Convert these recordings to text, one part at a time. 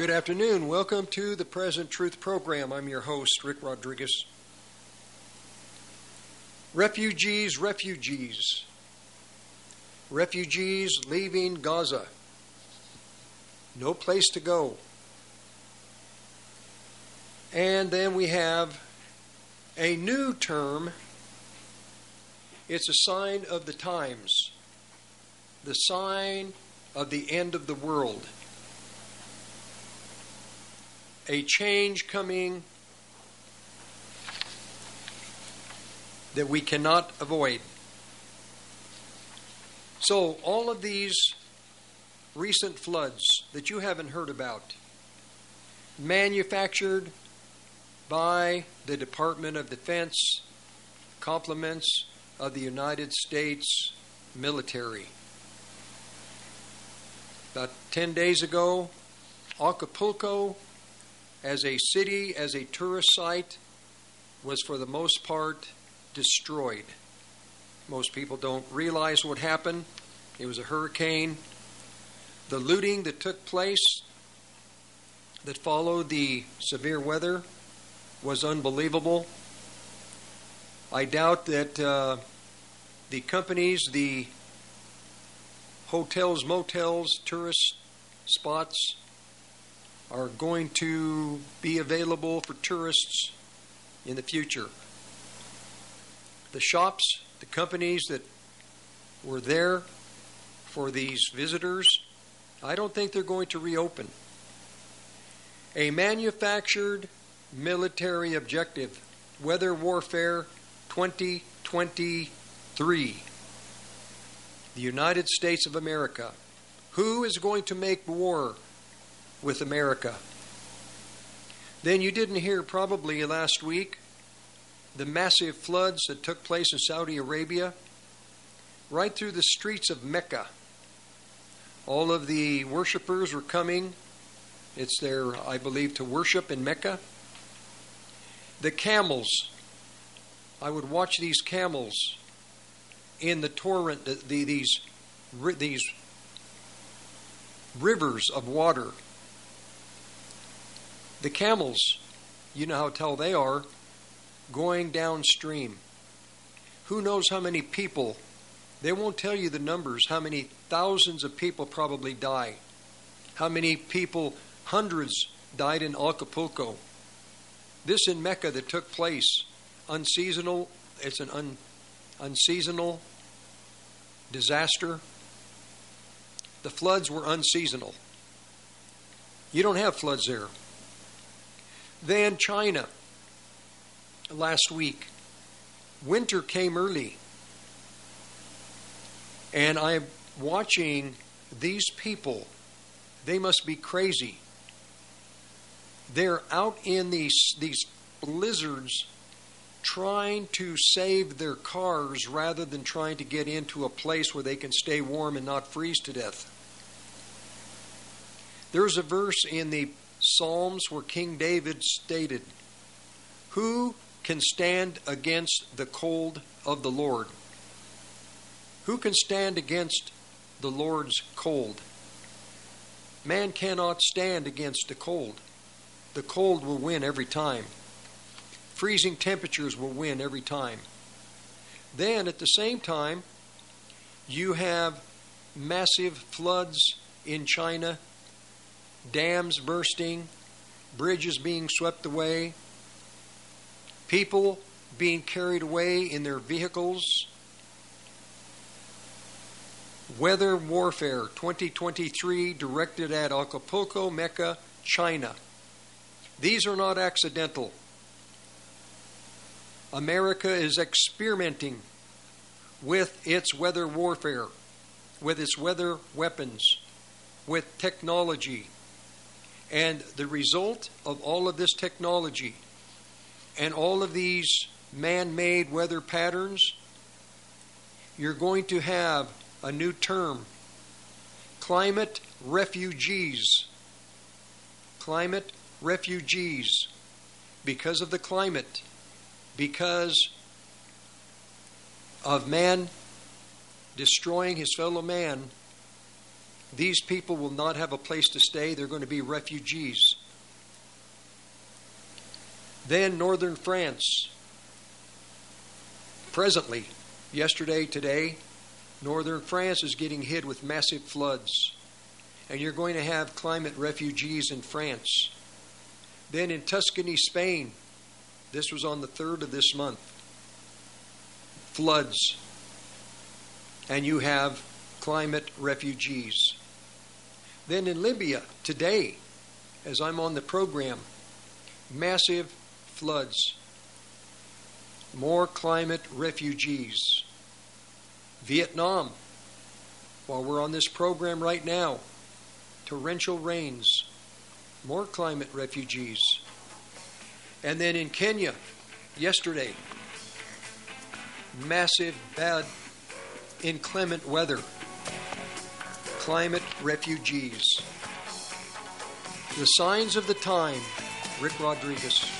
Good afternoon. Welcome to the Present Truth Program. I'm your host, Rick Rodriguez. Refugees, refugees. Refugees leaving Gaza. No place to go. And then we have a new term. It's a sign of the times, the sign of the end of the world. A change coming that we cannot avoid. So, all of these recent floods that you haven't heard about, manufactured by the Department of Defense, compliments of the United States military. About 10 days ago, Acapulco, as a city, as a tourist site, was for the most part destroyed. Most people don't realize what happened. It was a hurricane. The looting that took place that followed the severe weather was unbelievable. I doubt that uh, the companies, the hotels, motels, tourist spots are going to be available for tourists in the future the shops, the companies that were there for these visitors, I don't think they're going to reopen. A manufactured military objective, weather warfare 2023. The United States of America. Who is going to make war with America? Then you didn't hear probably last week the massive floods that took place in Saudi Arabia, right through the streets of Mecca. All of the worshippers were coming. It's their, I believe, to worship in Mecca. The camels. I would watch these camels in the torrent, the, the, these, these rivers of water. The camels, you know how tall they are, going downstream. Who knows how many people? They won't tell you the numbers, how many thousands of people probably die. How many people, hundreds, died in Acapulco. This in Mecca that took place, unseasonal, it's an un, unseasonal disaster. The floods were unseasonal. You don't have floods there. Then China last week. Winter came early. And I'm watching these people. They must be crazy. They're out in these, these blizzards trying to save their cars rather than trying to get into a place where they can stay warm and not freeze to death. There's a verse in the Psalms where King David stated, Who can stand against the cold of the Lord? Who can stand against the Lord's cold? Man cannot stand against the cold. The cold will win every time. Freezing temperatures will win every time. Then, at the same time, you have massive floods in China, dams bursting, bridges being swept away, people being carried away in their vehicles. Weather Warfare 2023 directed at Acapulco, Mecca, China. These are not accidental. America is experimenting with its weather warfare, with its weather weapons, with technology. And the result of all of this technology and all of these man made weather patterns, you're going to have a new term climate refugees. Climate refugees. Because of the climate, because of man destroying his fellow man, These people will not have a place to stay, they're going to be refugees. Then, northern France. Presently, yesterday, today, northern France is getting hit with massive floods. And you're going to have climate refugees in France. Then in Tuscany, Spain, this was on the 3rd of this month, floods. And you have climate refugees. Then in Libya, today, as I'm on the program, massive floods, more climate refugees. Vietnam, while we're on this program right now, torrential rains, more climate refugees. And then in Kenya, yesterday, massive, bad, inclement weather, climate refugees. The signs of the time, Rick Rodriguez.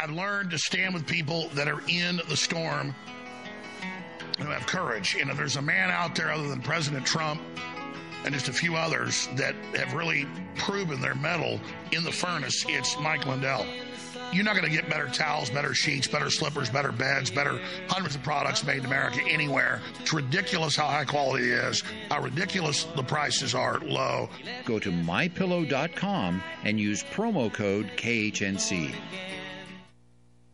I've learned to stand with people that are in the storm who have courage. And if there's a man out there other than President Trump and just a few others that have really proven their mettle in the furnace, it's Mike Lindell. You're not going to get better towels, better sheets, better slippers, better beds, better hundreds of products made in America anywhere. It's ridiculous how high quality it is, how ridiculous the prices are low. Go to mypillow.com and use promo code KHNC.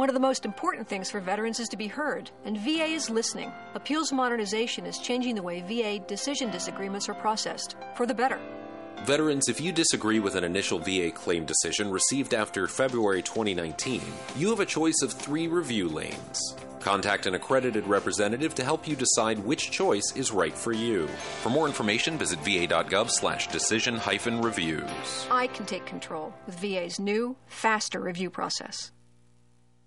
One of the most important things for veterans is to be heard, and VA is listening. Appeals modernization is changing the way VA decision disagreements are processed for the better. Veterans, if you disagree with an initial VA claim decision received after February 2019, you have a choice of three review lanes. Contact an accredited representative to help you decide which choice is right for you. For more information, visit va.gov slash decision hyphen reviews. I can take control with VA's new, faster review process.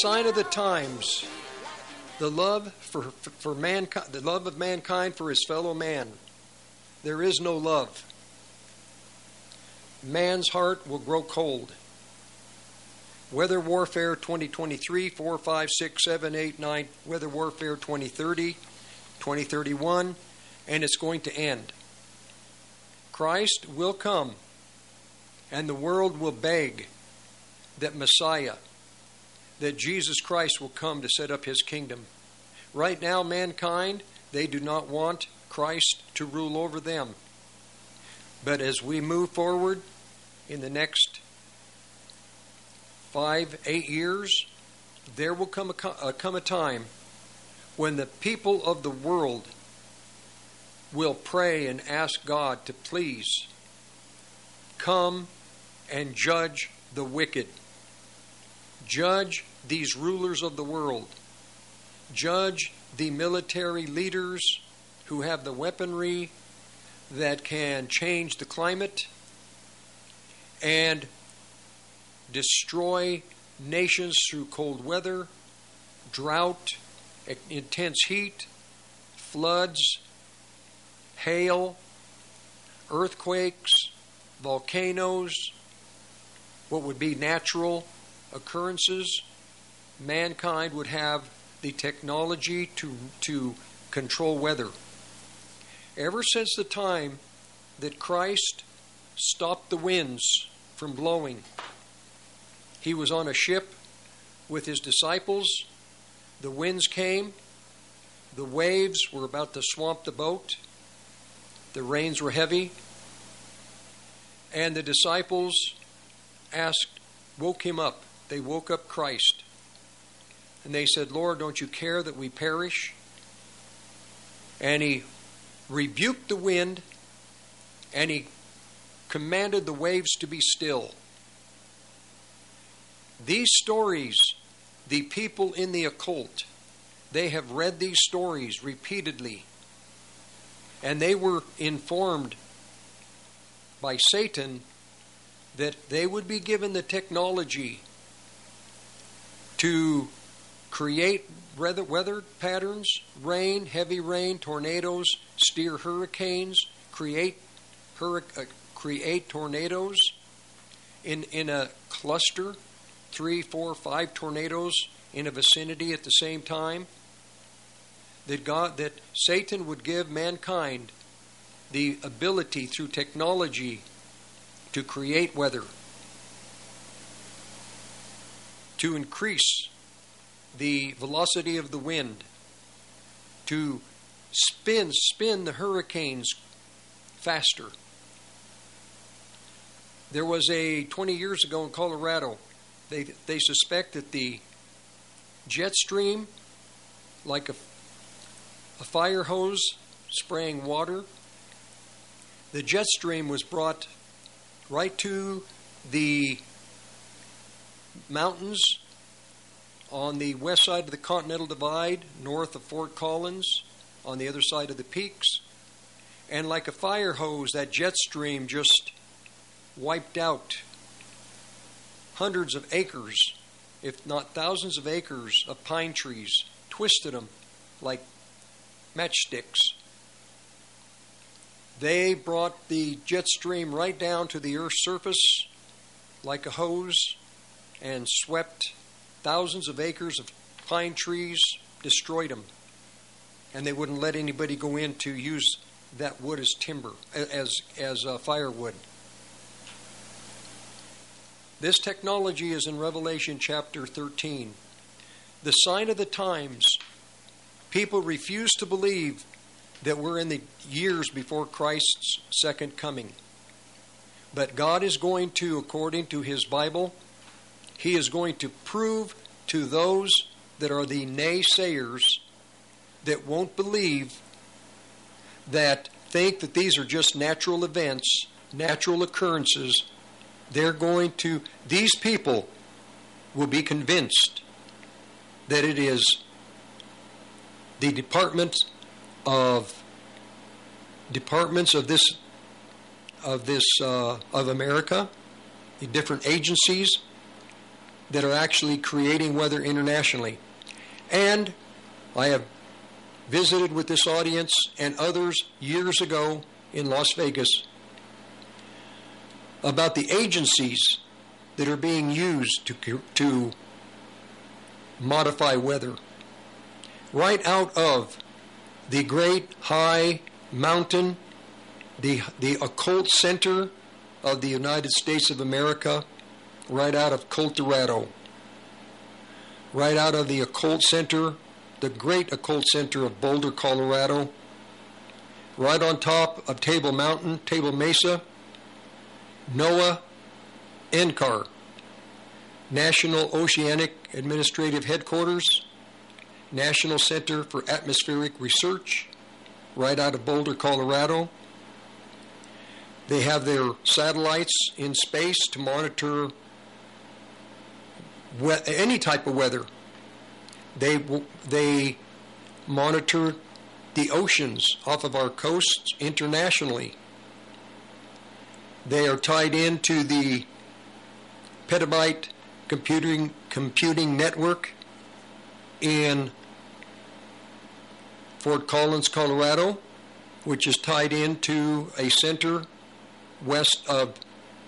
sign of the times. The love for, for mankind, the love of mankind for his fellow man. There is no love. Man's heart will grow cold. Weather Warfare 2023, 4, 5, 6, 7, 8, 9, Weather Warfare 2030, 2031, and it's going to end. Christ will come, and the world will beg that Messiah, that Jesus Christ will come to set up his kingdom. Right now, mankind, they do not want Christ to rule over them. But as we move forward in the next five, eight years, there will come a, uh, come a time when the people of the world will pray and ask God to please come and judge the wicked. Judge these rulers of the world. Judge the military leaders who have the weaponry that can change the climate and destroy nations through cold weather, drought, intense heat, floods, hail, earthquakes, volcanoes, what would be natural occurrences. Mankind would have the technology to, to control weather. Ever since the time that Christ stopped the winds from blowing, he was on a ship with his disciples. The winds came, the waves were about to swamp the boat, the rains were heavy, and the disciples asked, woke him up. They woke up Christ. And they said, Lord, don't you care that we perish? And he rebuked the wind and he commanded the waves to be still. These stories, the people in the occult, they have read these stories repeatedly. And they were informed by Satan that they would be given the technology to create weather, weather patterns, rain, heavy rain, tornadoes, steer hurricanes, create hurric- uh, create tornadoes in in a cluster, three, four, five tornadoes in a vicinity at the same time. That God that Satan would give mankind the ability through technology to create weather, to increase the velocity of the wind, to spin spin the hurricanes faster. There was a 20 years ago in Colorado, they they suspect that the jet stream, like a, a fire hose spraying water, the jet stream was brought right to the mountains on the west side of the Continental Divide, north of Fort Collins, on the other side of the peaks. And like a fire hose, that jet stream just wiped out hundreds of acres, if not thousands of acres, of pine trees, twisted them like matchsticks. They brought the jet stream right down to the Earth's surface like a hose and swept thousands of acres of pine trees, destroyed them. And they wouldn't let anybody go in to use that wood as timber, as, as uh, firewood. This technology is in Revelation chapter 13. The sign of the times. People refuse to believe that we're in the years before Christ's second coming. But God is going to, according to His Bible, He is going to prove to those that are the naysayers that won't believe that think that these are just natural events, natural occurrences, they're going to, these people will be convinced that it is the Department of departments of this of this uh, of America, the different agencies that are actually creating weather internationally, and I have visited with this audience and others years ago in Las Vegas about the agencies that are being used to to modify weather. Right out of the great high mountain, the, the occult center of the United States of America, right out of Colorado, right out of the occult center, the great occult center of Boulder, Colorado, right on top of Table Mountain, Table Mesa, NOAA, NCAR, National Oceanic Administrative Headquarters, National Center for Atmospheric Research, right out of Boulder, Colorado. They have their satellites in space to monitor we- any type of weather. They they monitor the oceans off of our coasts internationally. They are tied into the petabyte computing computing network in Fort Collins, Colorado, which is tied into a center west of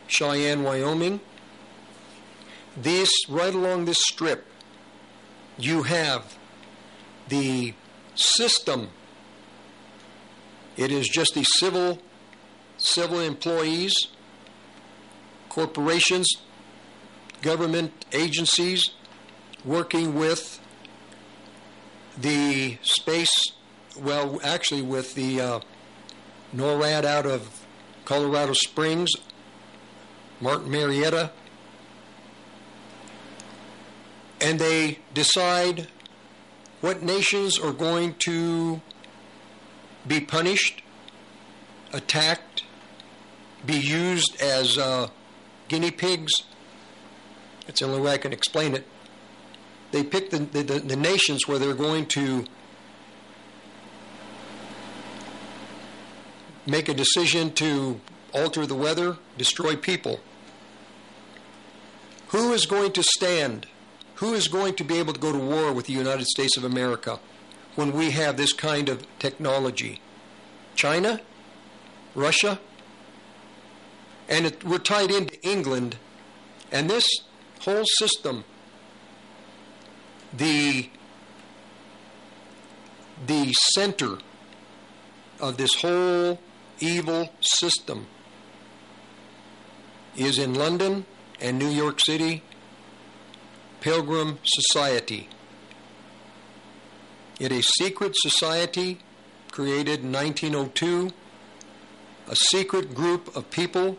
Cheyenne, Wyoming. This right along this strip, you have the system. It is just the civil civil employees, corporations, government agencies working with the space, well, actually with the uh, NORAD out of Colorado Springs, Martin Marietta, and they decide what nations are going to be punished, attacked, be used as uh, guinea pigs. That's the only way I can explain it. They pick the, the, the nations where they're going to make a decision to alter the weather, destroy people. Who is going to stand? Who is going to be able to go to war with the United States of America when we have this kind of technology? China? Russia? And it, we're tied into England. And this whole system, the, the center of this whole evil system is in London and New York City, Pilgrim Society. It a secret society created in 1902, a secret group of people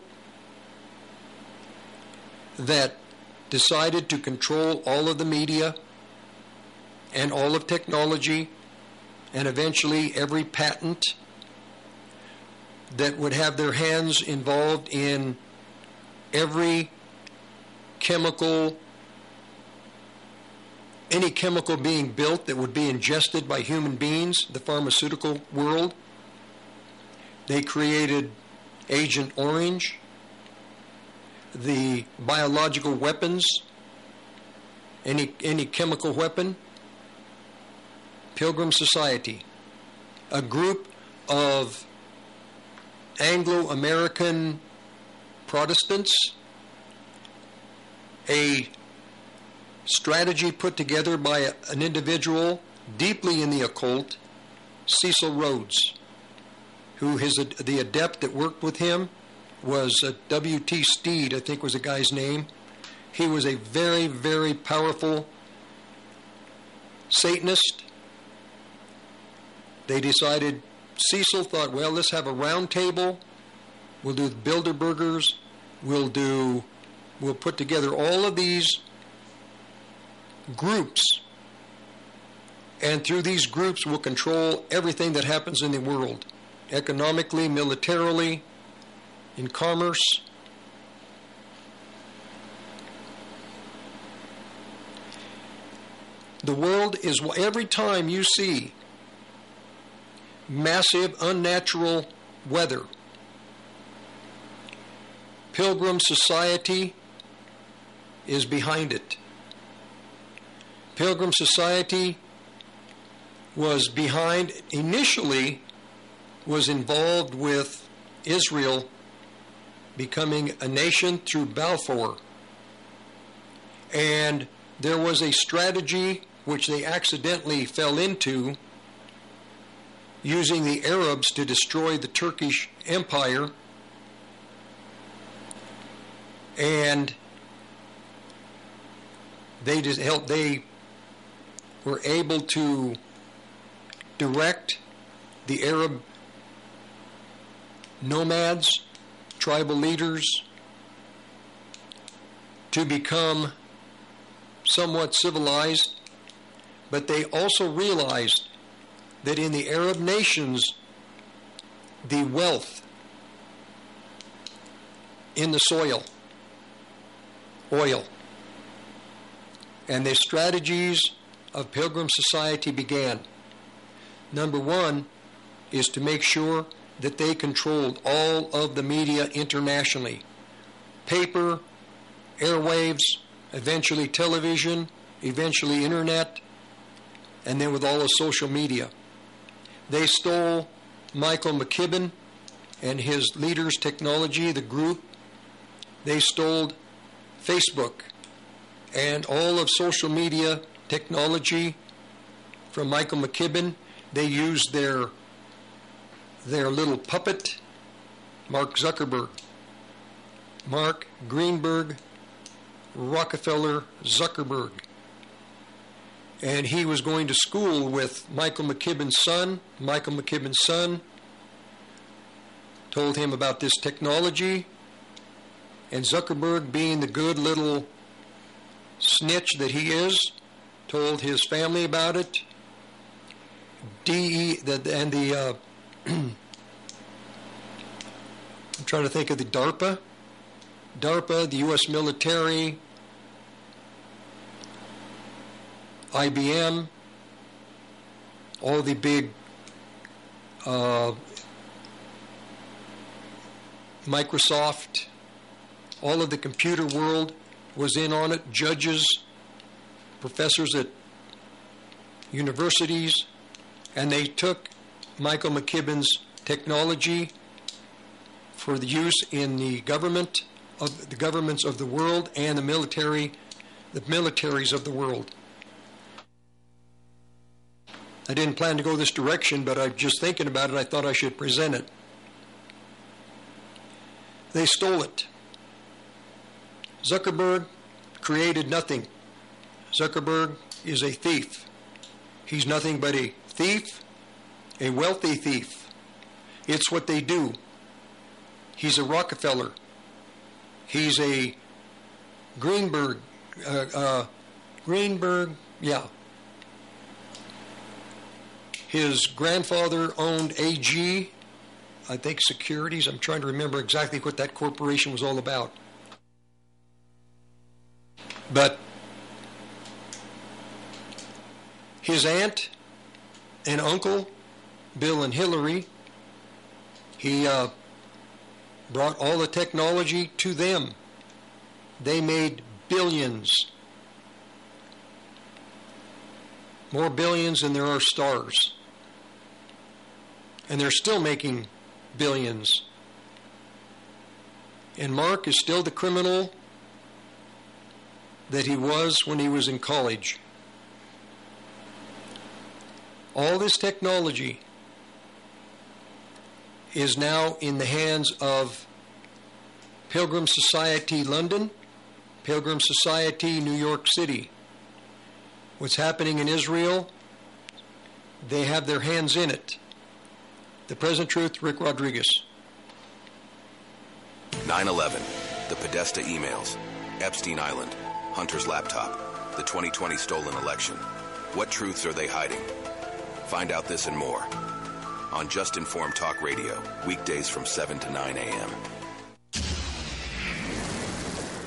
that decided to control all of the media and all of technology and eventually every patent that would have their hands involved in every chemical, any chemical being built that would be ingested by human beings, the pharmaceutical world. They created Agent Orange, the biological weapons, any, any chemical weapon. Pilgrim Society, a group of Anglo American Protestants, a strategy put together by an individual deeply in the occult, Cecil Rhodes, who his the adept that worked with him was uh, W.T. Steed, I think was the guy's name. He was a very, very powerful Satanist. They decided Cecil thought, well, let's have a round table. We'll do the Bilderbergers. We'll do, we'll put together all of these groups. And through these groups, we'll control everything that happens in the world economically, militarily, in commerce. The world is every time you see massive, unnatural weather. Pilgrim Society is behind it. Pilgrim Society was behind, initially, was involved with Israel becoming a nation through Balfour. And there was a strategy which they accidentally fell into using the Arabs to destroy the Turkish Empire. And they just helped, they were able to direct the Arab nomads, tribal leaders, to become somewhat civilized, but they also realized that in the Arab nations, the wealth in the soil, oil, and their strategies of Pilgrim Society began. Number one is to make sure that they controlled all of the media internationally paper, airwaves, eventually television, eventually internet, and then with all of social media. They stole Michael McKibben and his leaders' technology, the group. They stole Facebook and all of social media technology from Michael McKibben. They used their their little puppet, Mark Zuckerberg. Mark Greenberg Rockefeller Zuckerberg. And he was going to school with Michael McKibben's son. Michael McKibben's son told him about this technology. And Zuckerberg, being the good little snitch that he is, told his family about it. DE and the uh, I'm trying to think of the DARPA, DARPA, the U.S. military, IBM, all the big uh, Microsoft, all of the computer world was in on it. Judges, professors at universities, and they took Michael McKibben's technology for the use in the government of the governments of the world and the military, the militaries of the world. I didn't plan to go this direction, but I'm just thinking about it. I thought I should present it. They stole it. Zuckerberg created nothing. Zuckerberg is a thief. He's nothing but a thief, a wealthy thief. It's what they do. He's a Rockefeller. He's a Greenberg. Uh, uh, Greenberg, yeah. His grandfather owned AG, I think Securities. I'm trying to remember exactly what that corporation was all about. But his aunt and uncle, Bill and Hillary, he uh, brought all the technology to them. They made billions. More billions than there are stars. And they're still making billions. And Mark is still the criminal that he was when he was in college. All this technology is now in the hands of Pilgrim Society London, Pilgrim Society New York City. What's happening in Israel, they have their hands in it. The Present Truth, Rick Rodriguez. 9 11, the Podesta emails, Epstein Island, Hunter's laptop, the 2020 stolen election. What truths are they hiding? Find out this and more on Just Informed Talk Radio, weekdays from 7 to 9 a.m.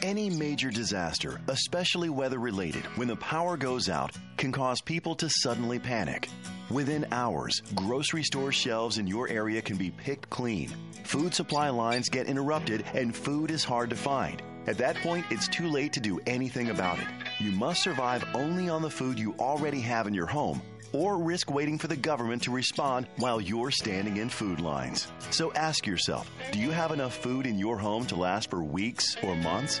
Any major disaster, especially weather related, when the power goes out, can cause people to suddenly panic. Within hours, grocery store shelves in your area can be picked clean. Food supply lines get interrupted and food is hard to find. At that point, it's too late to do anything about it. You must survive only on the food you already have in your home or risk waiting for the government to respond while you're standing in food lines. So ask yourself do you have enough food in your home to last for weeks or months?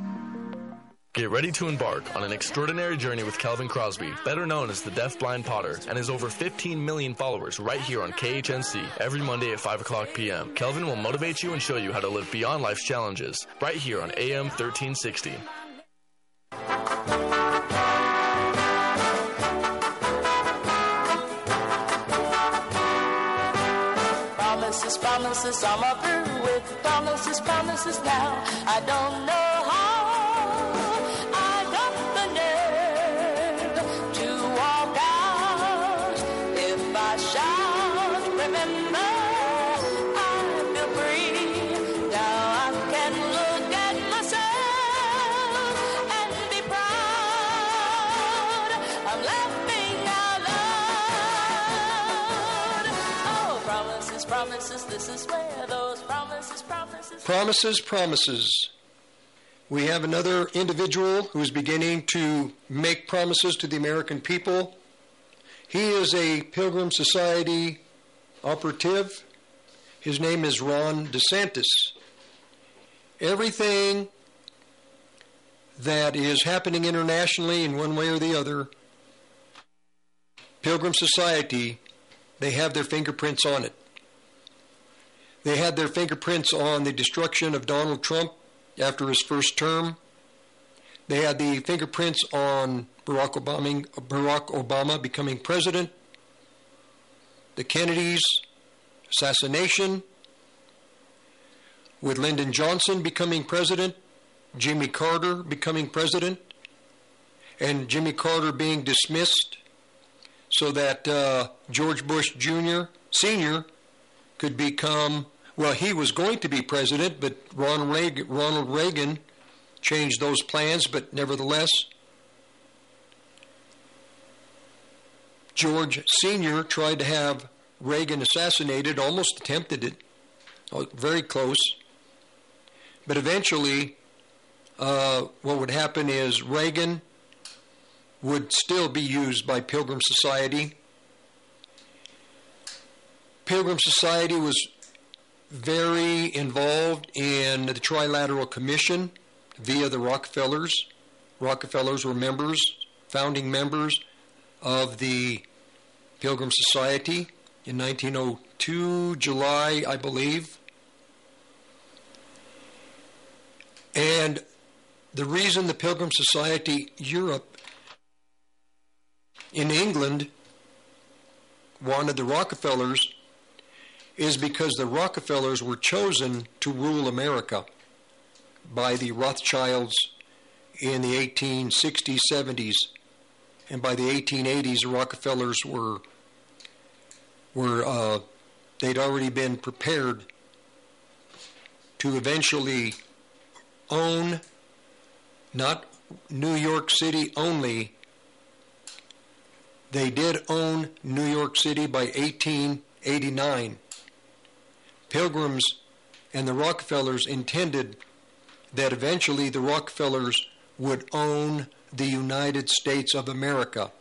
Get ready to embark on an extraordinary journey with Calvin Crosby, better known as the Deaf Blind Potter, and his over 15 million followers right here on KHNC every Monday at 5 o'clock p.m. Kelvin will motivate you and show you how to live beyond life's challenges right here on AM 1360. Promises, promises, I'm through with promises, promises now. I don't know promises, promises, this is where those promises, promises. Promises, promises. We have another individual who is beginning to make promises to the American people. He is a Pilgrim Society operative. His name is Ron DeSantis. Everything that is happening internationally in one way or the other, Pilgrim Society, they have their fingerprints on it. They had their fingerprints on the destruction of Donald Trump after his first term. They had the fingerprints on Barack Obama, Barack Obama becoming president, the Kennedys' assassination, with Lyndon Johnson becoming president, Jimmy Carter becoming president, and Jimmy Carter being dismissed so that uh, George Bush Jr., Sr., could become, well, he was going to be president, but Ronald Reagan, Ronald Reagan changed those plans, but nevertheless, George Sr. tried to have Reagan assassinated, almost attempted it, oh, very close. But eventually, uh, what would happen is Reagan would still be used by Pilgrim Society. Pilgrim Society was very involved in the Trilateral Commission via the Rockefellers. Rockefellers were members, founding members of the Pilgrim Society in 1902, July, I believe. And the reason the Pilgrim Society Europe in England wanted the Rockefellers is because the Rockefellers were chosen to rule America by the Rothschilds in the 1860s, 70s, and by the 1880s, the Rockefellers were were uh, they'd already been prepared to eventually own not New York City only. They did own New York City by 1889. Pilgrims and the Rockefellers intended that eventually the Rockefellers would own the United States of America,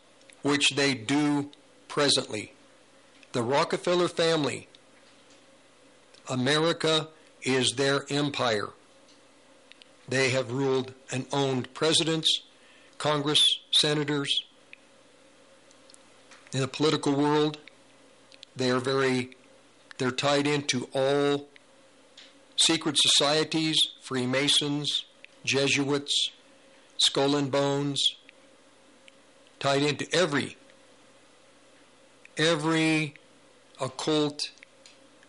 which they do presently. The Rockefeller family, America is their empire. They have ruled and owned presidents, Congress, senators. In the political world, they are very, they're tied into all secret societies, Freemasons, Jesuits, skull and bones, tied into every every occult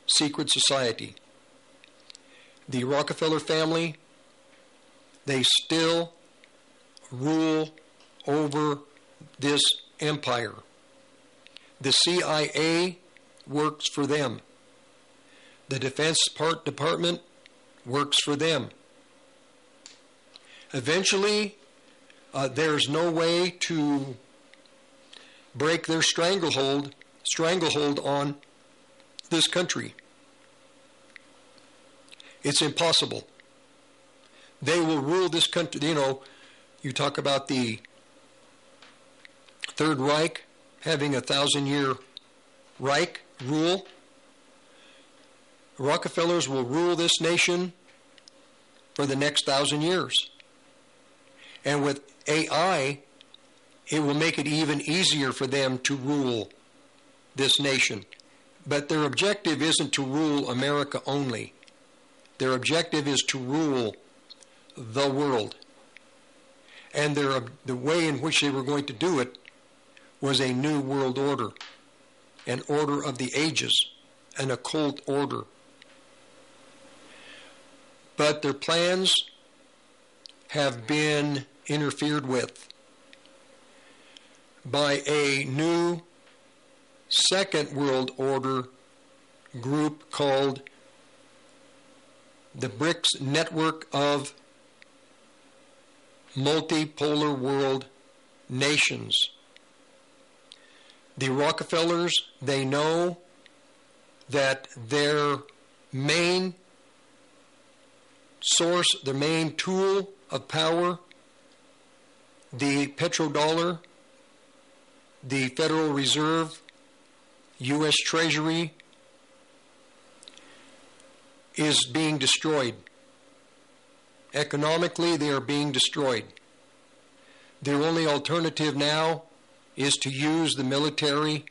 secret society. The Rockefeller family, they still rule over this empire. The CIA works for them. The Defense Part Department works for them. Eventually, uh, there's no way to break their stranglehold stranglehold on this country. It's impossible. They will rule this country. You know, you talk about the Third Reich having a thousand year Reich rule. Rockefellers will rule this nation for the next thousand years. And with AI, it will make it even easier for them to rule this nation. But their objective isn't to rule America only. Their objective is to rule the world. And their, the way in which they were going to do it was a new world order, an order of the ages, an occult order. But their plans have been interfered with by a new second world order group called the BRICS Network of Multipolar World Nations. The Rockefellers, they know that their main source, their main tool of power, the petrodollar, the Federal Reserve, U.S. Treasury, is being destroyed. Economically, they are being destroyed. Their only alternative now is to use the military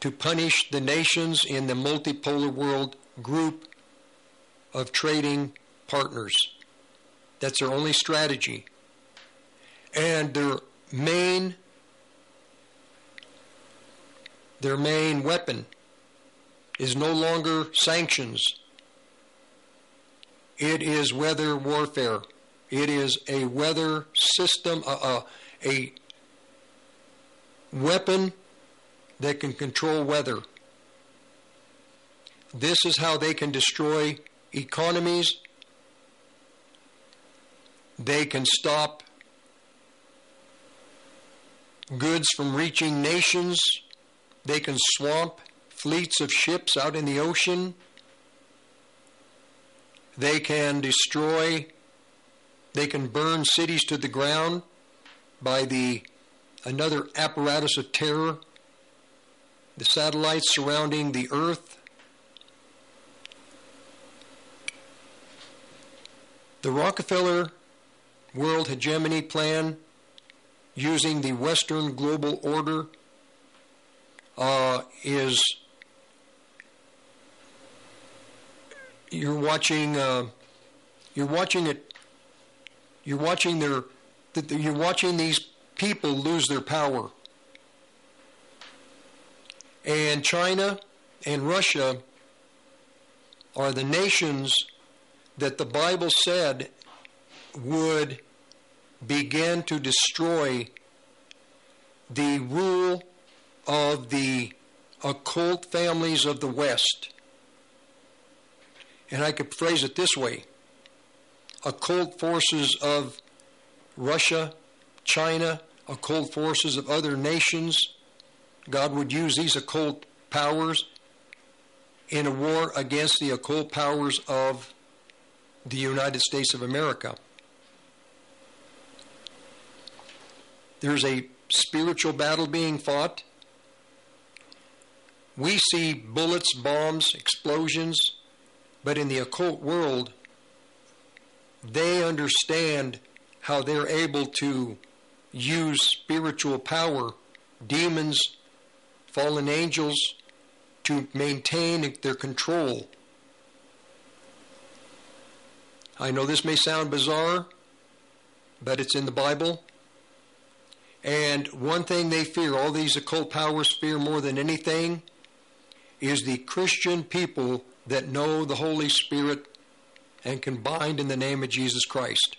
to punish the nations in the multipolar world group of trading partners. That's their only strategy. And their main their main weapon is no longer sanctions. It is weather warfare. It is a weather system, uh, uh, a weapon that can control weather. This is how they can destroy economies. They can stop goods from reaching nations. They can swamp fleets of ships out in the ocean. They can destroy, they can burn cities to the ground by the another apparatus of terror, the satellites surrounding the earth. The Rockefeller World Hegemony Plan, using the Western Global Order, uh, is you're watching uh, you're watching it you're watching their you're watching these people lose their power. And China and Russia are the nations that the Bible said would begin to destroy the rule of the occult families of the West. And I could phrase it this way occult forces of Russia, China, occult forces of other nations. God would use these occult powers in a war against the occult powers of the United States of America. There's a spiritual battle being fought. We see bullets, bombs, explosions, but in the occult world, they understand how they're able to use spiritual power, demons, fallen angels, to maintain their control. I know this may sound bizarre, but it's in the Bible. And one thing they fear, all these occult powers fear more than anything, is the Christian people that know the Holy Spirit and can bind in the name of Jesus Christ.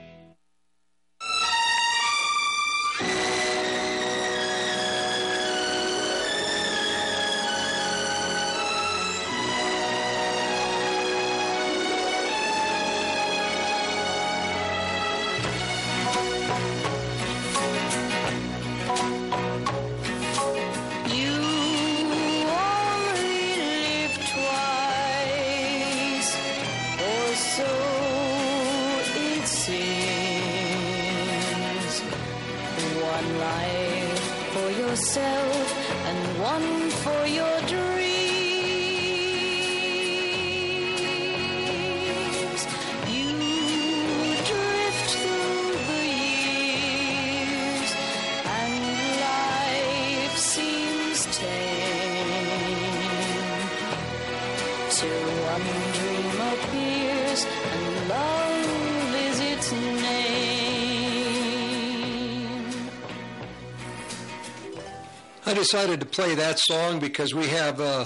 Decided to play that song because we have uh,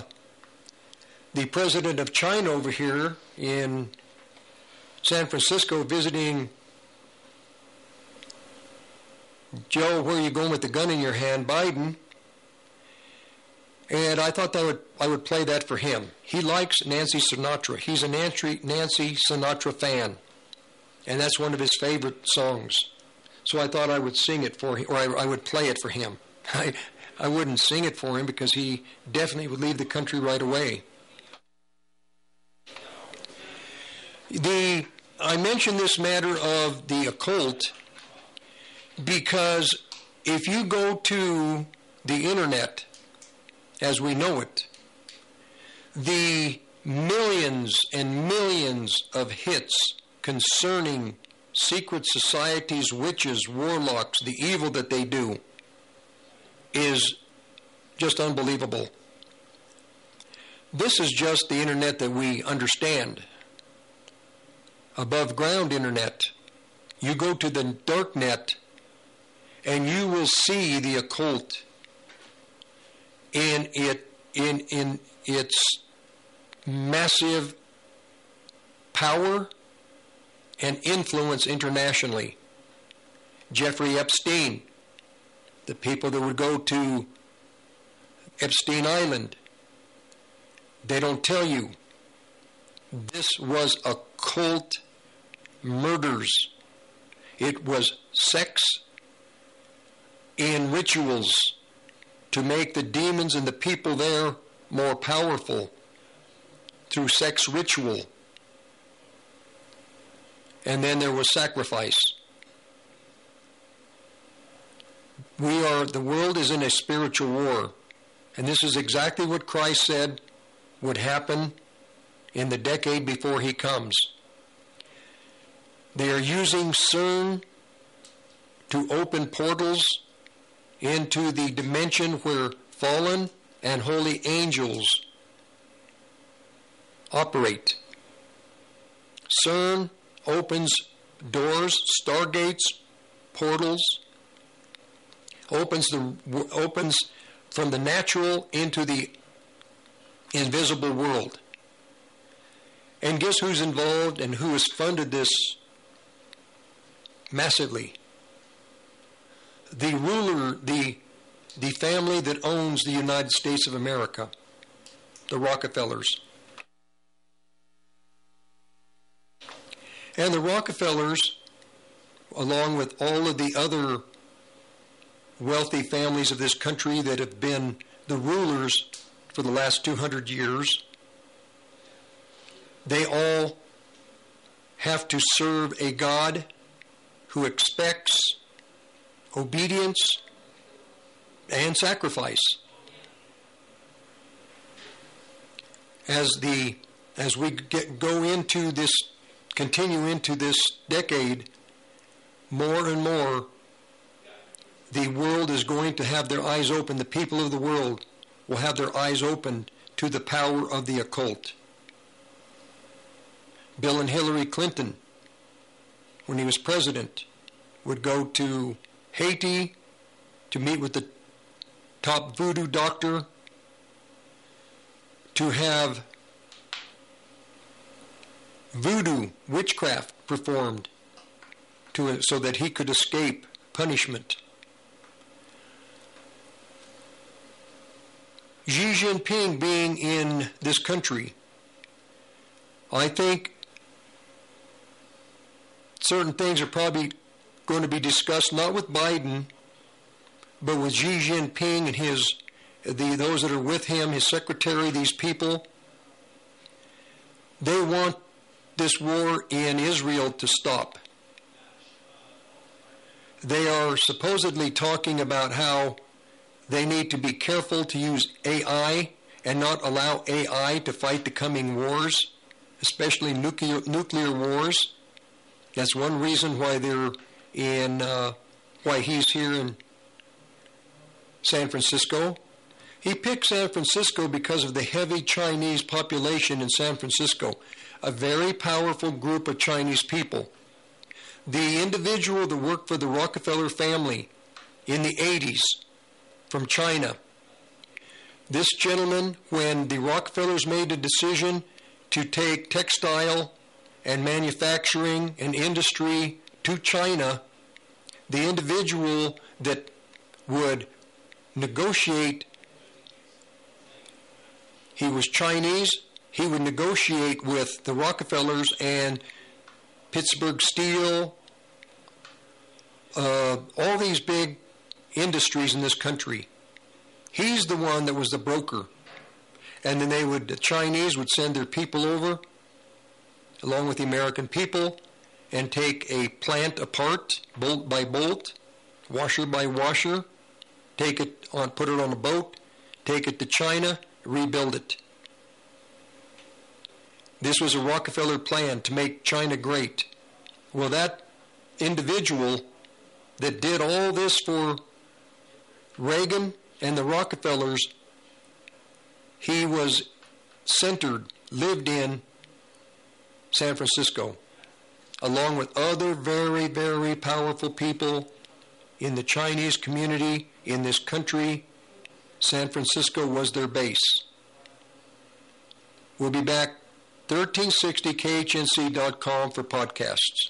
the president of China over here in San Francisco visiting Joe, where are you going with the gun in your hand, Biden? And I thought that would I would play that for him. He likes Nancy Sinatra. He's a Nancy Nancy Sinatra fan, and that's one of his favorite songs. So I thought I would sing it for him, or I, I would play it for him. I I wouldn't sing it for him because he definitely would leave the country right away. The I mention this matter of the occult because if you go to the internet as we know it, the millions and millions of hits concerning secret societies, witches, warlocks, the evil that they do is just unbelievable. This is just the internet that we understand. Above ground internet You go to the dark net and you will see the occult in it in in its massive power and influence internationally. Jeffrey Epstein, the people that would go to Epstein Island, they don't tell you. This was occult murders. It was sex and rituals to make the demons and the people there more powerful through sex ritual. And then there was sacrifice. We are, the world is in a spiritual war. And this is exactly what Christ said would happen in the decade before he comes. They are using CERN to open portals into the dimension where fallen and holy angels operate. CERN opens doors, stargates, portals, opens the opens from the natural into the invisible world. And guess who's involved and who has funded this massively? The ruler, the the family that owns the United States of America, the Rockefellers. And the Rockefellers, along with all of the other wealthy families of this country that have been the rulers for the last 200 years, they all have to serve a God who expects obedience and sacrifice. As the as we get, go into this continue into this decade, more and more the world is going to have their eyes open. The people of the world will have their eyes open to the power of the occult. Bill and Hillary Clinton, when he was president, would go to Haiti to meet with the top voodoo doctor, to have voodoo witchcraft performed to, so that he could escape punishment. Xi Jinping being in this country, I think certain things are probably going to be discussed not with Biden, but with Xi Jinping and his the those that are with him, his secretary, these people. They want this war in Israel to stop. They are supposedly talking about how they need to be careful to use AI and not allow AI to fight the coming wars, especially nuclear, nuclear wars. That's one reason why they're in, uh, why he's here in San Francisco. He picked San Francisco because of the heavy Chinese population in San Francisco, a very powerful group of Chinese people. The individual that worked for the Rockefeller family in the 80s from China. This gentleman, when the Rockefellers made a decision to take textile and manufacturing and industry to China, the individual that would negotiate, he was Chinese, he would negotiate with the Rockefellers and Pittsburgh Steel, uh, all these big industries in this country. He's the one that was the broker. And then they would, the Chinese would send their people over, along with the American people, and take a plant apart, bolt by bolt, washer by washer, take it on, put it on a boat, take it to China, rebuild it. This was a Rockefeller plan to make China great. Well, that individual that did all this for Reagan and the Rockefellers, he was centered, lived in San Francisco. along with other very, very powerful people in the Chinese community in this country. San Francisco was their base. We'll be back 1360khnc.com for podcasts.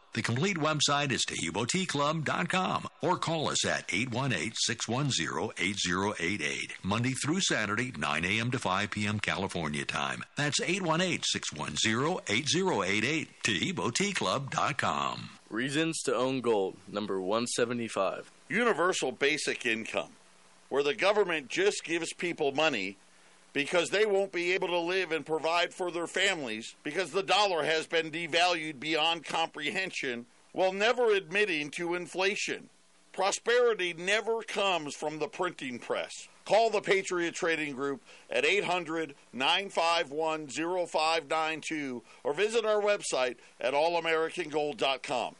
The complete website is TaheeboTeaClub.com or call us at 818-610-8088, Monday through Saturday, 9 a.m. to 5 p.m. California time. That's 818-610-8088, TaheeboTeaClub.com. Reasons to own gold, number 175. Universal basic income, where the government just gives people money because they won't be able to live and provide for their families because the dollar has been devalued beyond comprehension while never admitting to inflation. Prosperity never comes from the printing press. Call the Patriot Trading Group at 800 951 0592 or visit our website at allamericangold.com.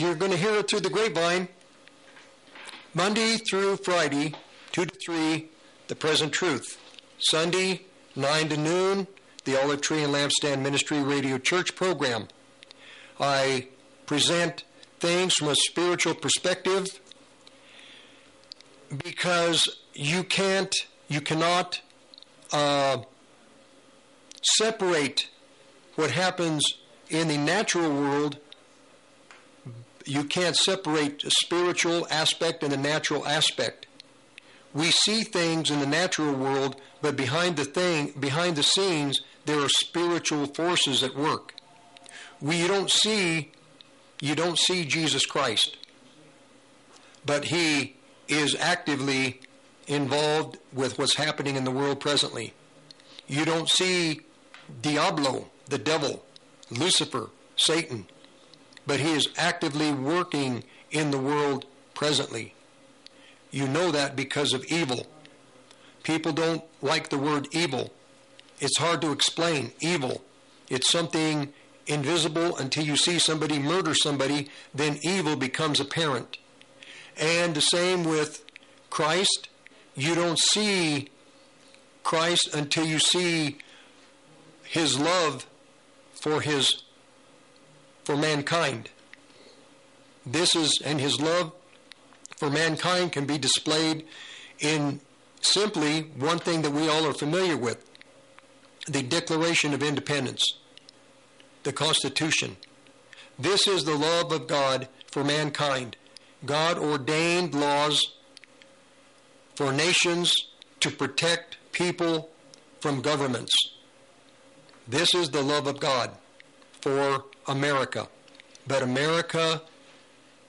you're going to hear it through the grapevine. Monday through Friday, 2 to 3, The Present Truth. Sunday, 9 to noon, the Olive Tree and Lampstand Ministry Radio Church program. I present things from a spiritual perspective because you can't, you cannot uh, separate what happens in the natural world you can't separate spiritual aspect and the natural aspect. We see things in the natural world, but behind the thing, behind the scenes, there are spiritual forces at work. We don't see, you don't see Jesus Christ, but He is actively involved with what's happening in the world presently. You don't see Diablo, the devil, Lucifer, Satan, but he is actively working in the world presently. You know that because of evil. People don't like the word evil. It's hard to explain evil. It's something invisible until you see somebody murder somebody, then evil becomes apparent. And the same with Christ. You don't see Christ until you see his love for his for mankind. This is and his love for mankind can be displayed in simply one thing that we all are familiar with the Declaration of Independence, the Constitution. This is the love of God for mankind. God ordained laws for nations to protect people from governments. This is the love of God for America. But America,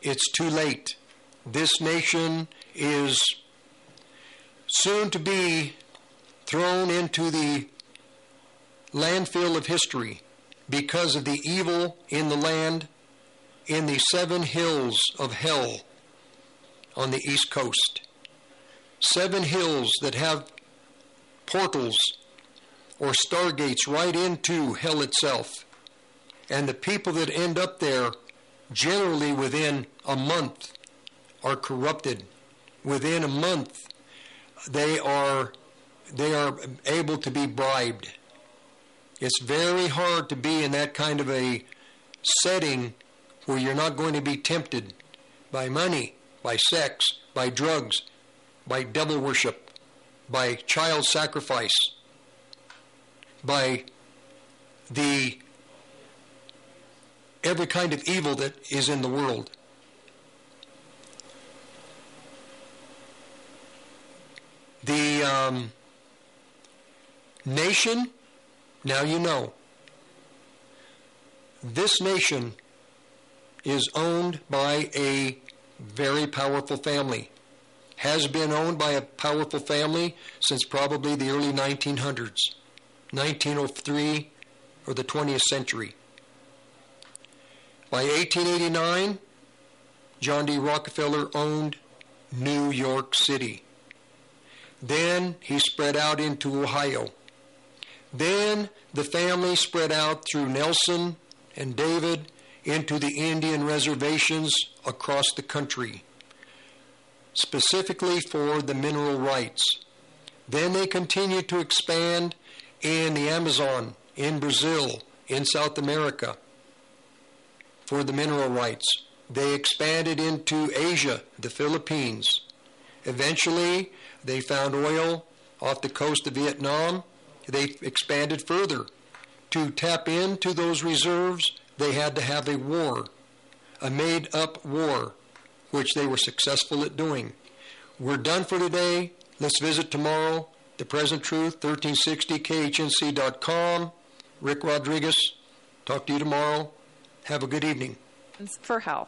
it's too late. This nation is soon to be thrown into the landfill of history because of the evil in the land in the seven hills of hell on the East Coast. Seven hills that have portals or stargates right into hell itself. And the people that end up there, generally within a month, are corrupted. Within a month, they are they are able to be bribed. It's very hard to be in that kind of a setting where you're not going to be tempted by money, by sex, by drugs, by devil worship, by child sacrifice, by the every kind of evil that is in the world. The um, nation, now you know, this nation is owned by a very powerful family. Has been owned by a powerful family since probably the early 1900s, 1903 or the 20th century. By 1889, John D. Rockefeller owned New York City. Then he spread out into Ohio. Then the family spread out through Nelson and David into the Indian reservations across the country, specifically for the mineral rights. Then they continued to expand in the Amazon, in Brazil, in South America for the mineral rights. They expanded into Asia, the Philippines. Eventually, they found oil off the coast of Vietnam. They expanded further. To tap into those reserves, they had to have a war, a made up war, which they were successful at doing. We're done for today. Let's visit tomorrow. The Present Truth, 1360khnc.com. Rick Rodriguez, talk to you tomorrow. Have a good evening. For health.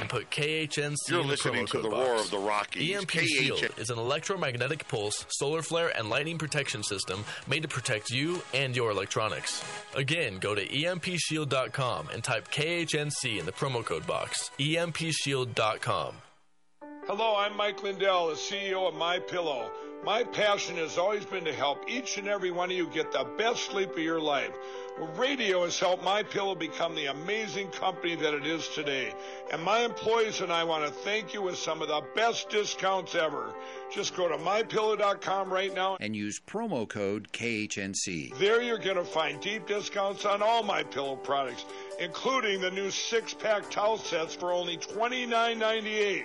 .com and put KHNC You're in the listening promo to code the box. roar of the Rockies. EMP KHN. Shield is an electromagnetic pulse, solar flare, and lightning protection system made to protect you and your electronics. Again, go to EMPShield.com and type KHNC in the promo code box. EMPShield.com. Hello, I'm Mike Lindell, the CEO of My Pillow. My passion has always been to help each and every one of you get the best sleep of your life. Well, radio has helped My Pillow become the amazing company that it is today. And my employees and I want to thank you with some of the best discounts ever. Just go to mypillow.com right now. and use promo code KHNC. There you're going to find deep discounts on all my pillow products, including the new six-pack towel sets for only $29.98.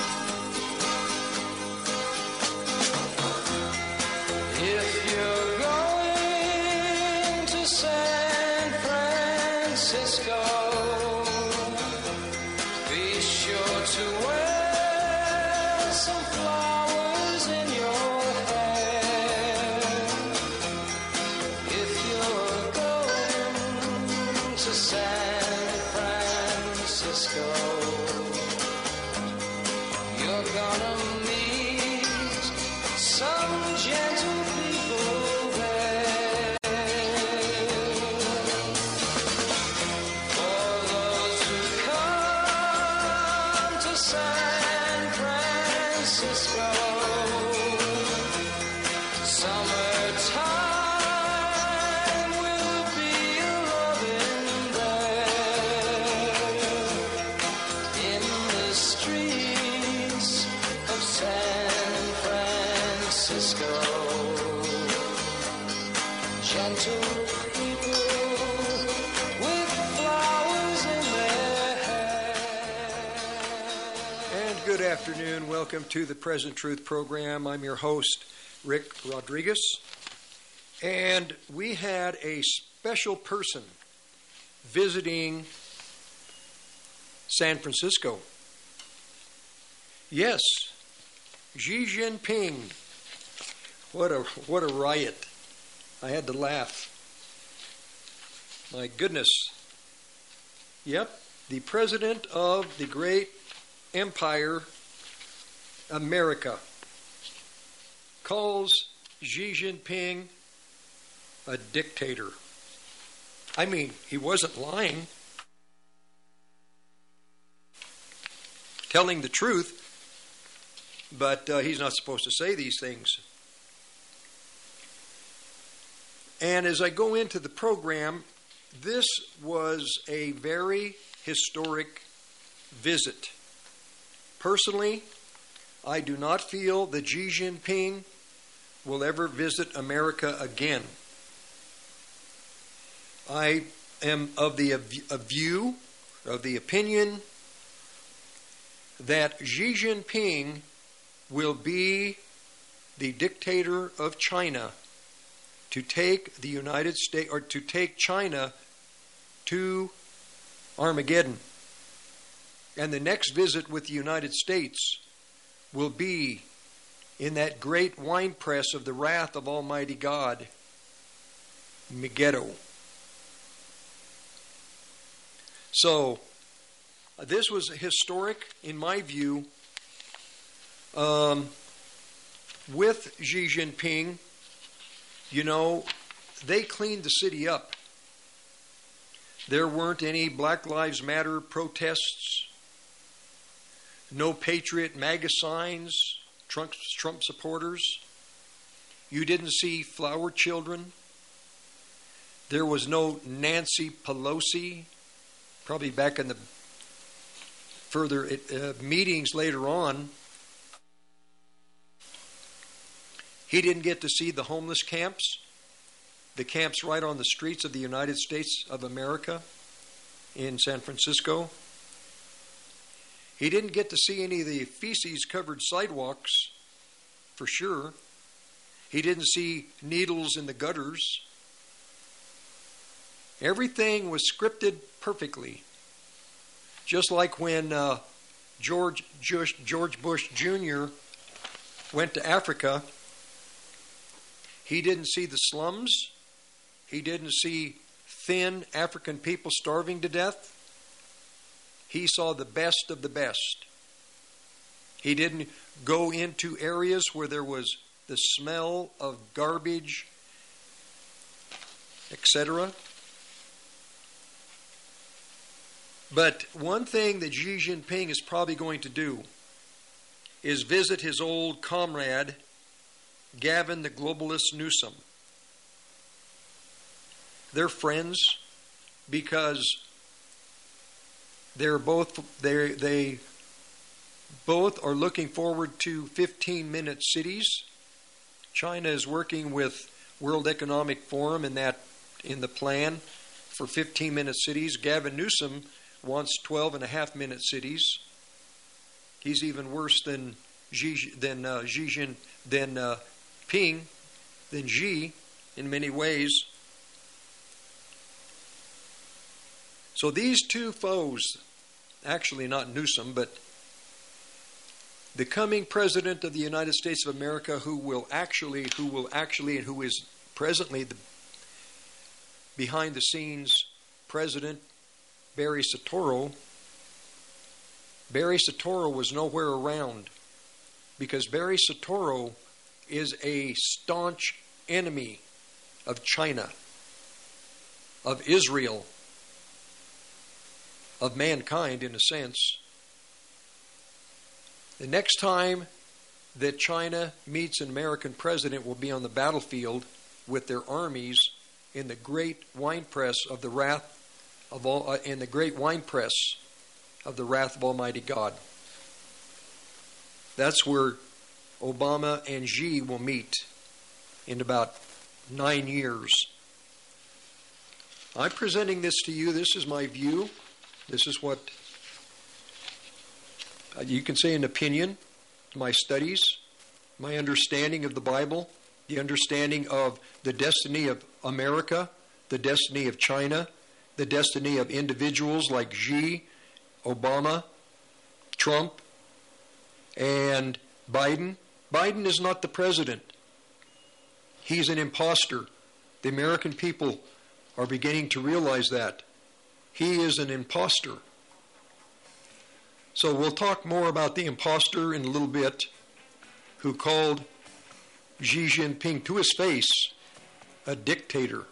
To the Present Truth program. I'm your host, Rick Rodriguez. And we had a special person visiting San Francisco. Yes, Xi Jinping. What a what a riot. I had to laugh. My goodness. Yep, the president of the great empire America calls Xi Jinping a dictator. I mean, he wasn't lying. Telling the truth, but uh, he's not supposed to say these things. And as I go into the program, this was a very historic visit. Personally, I do not feel that Xi Jinping will ever visit America again. I am of the of view, of the opinion that Xi Jinping will be the dictator of China to take the United States or to take China to Armageddon. And the next visit with the United States will be in that great winepress of the wrath of Almighty God, Megiddo. So, this was historic, in my view, um, with Xi Jinping. You know, they cleaned the city up. There weren't any Black Lives Matter protests, no Patriot MAGA signs, Trump, Trump supporters. You didn't see flower children. There was no Nancy Pelosi, probably back in the further uh, meetings later on. He didn't get to see the homeless camps, the camps right on the streets of the United States of America in San Francisco. He didn't get to see any of the feces covered sidewalks, for sure. He didn't see needles in the gutters. Everything was scripted perfectly. Just like when uh, George, George Bush Jr. went to Africa he didn't see the slums. He didn't see thin African people starving to death. He saw the best of the best. He didn't go into areas where there was the smell of garbage, etc. But one thing that Xi Jinping is probably going to do is visit his old comrade Gavin the globalist Newsom. They're friends because they're both they they both are looking forward to 15 minute cities. China is working with World Economic Forum in that in the plan for 15 minute cities. Gavin Newsom wants 12 and a half minute cities. He's even worse than Xi, than uh, Xi Jin, than uh, Ping than Xi in many ways. So these two foes, actually not Newsom, but the coming president of the United States of America, who will actually, who will actually, and who is presently the behind the scenes president, Barry Soetoro. Barry Soetoro was nowhere around because Barry Soetoro is a staunch enemy of China, of Israel, of mankind in a sense. The next time that China meets an American president will be on the battlefield with their armies in the great winepress of the wrath of all uh, in the great winepress of the wrath of Almighty God. That's where Obama and Xi will meet in about nine years I'm presenting this to you. This is my view. This is what uh, you can say an opinion, my studies, my understanding of the Bible, the understanding of the destiny of America, the destiny of China, the destiny of individuals like Xi, Obama, Trump, and Biden. Biden is not the president. He's an impostor. The American people are beginning to realize that. He is an impostor. So we'll talk more about the impostor in a little bit who called Xi Jinping to his face a dictator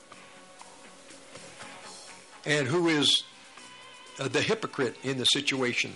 and who is uh, the hypocrite in the situation.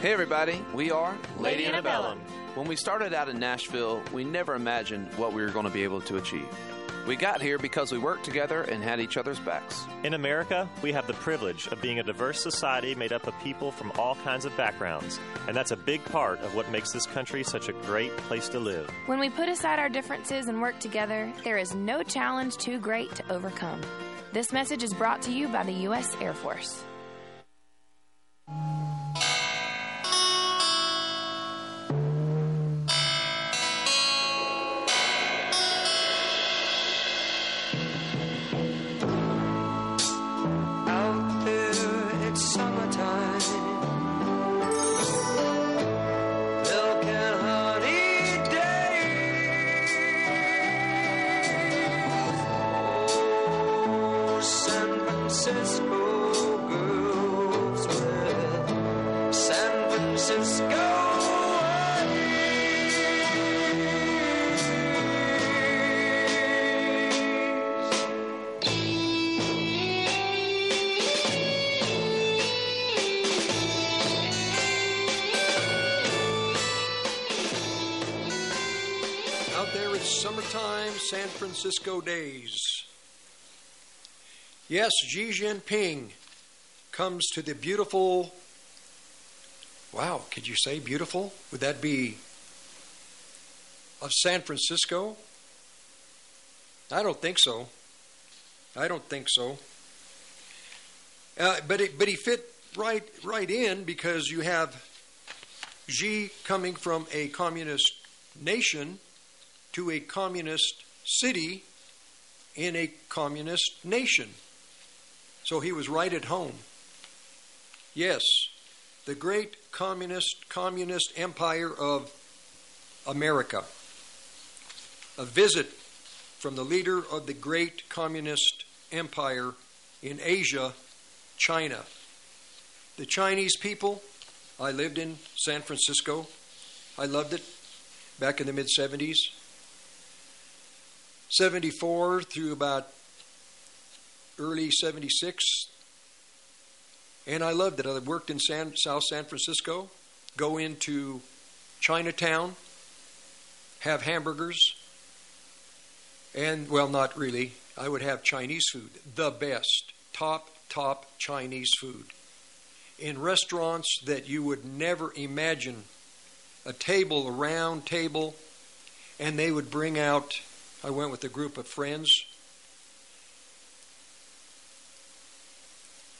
Hey everybody, we are Lady Antebellum. When we started out in Nashville, we never imagined what we were going to be able to achieve. We got here because we worked together and had each other's backs. In America, we have the privilege of being a diverse society made up of people from all kinds of backgrounds, and that's a big part of what makes this country such a great place to live. When we put aside our differences and work together, there is no challenge too great to overcome. This message is brought to you by the U.S. Air Force. Yes, Xi Jinping comes to the beautiful. Wow, could you say beautiful? Would that be of San Francisco? I don't think so. I don't think so. Uh, but it, but he fit right right in because you have Xi coming from a communist nation to a communist city in a communist nation. So he was right at home. Yes, the great communist communist empire of America. A visit from the leader of the great communist empire in Asia, China. The Chinese people, I lived in San Francisco. I loved it back in the mid 70s. 74 through about early 76. And I loved it. I worked in San, South San Francisco, go into Chinatown, have hamburgers, And, well, not really. I would have Chinese food, the best, top, top Chinese food. In restaurants that you would never imagine, a table, a round table, and they would bring out. I went with a group of friends.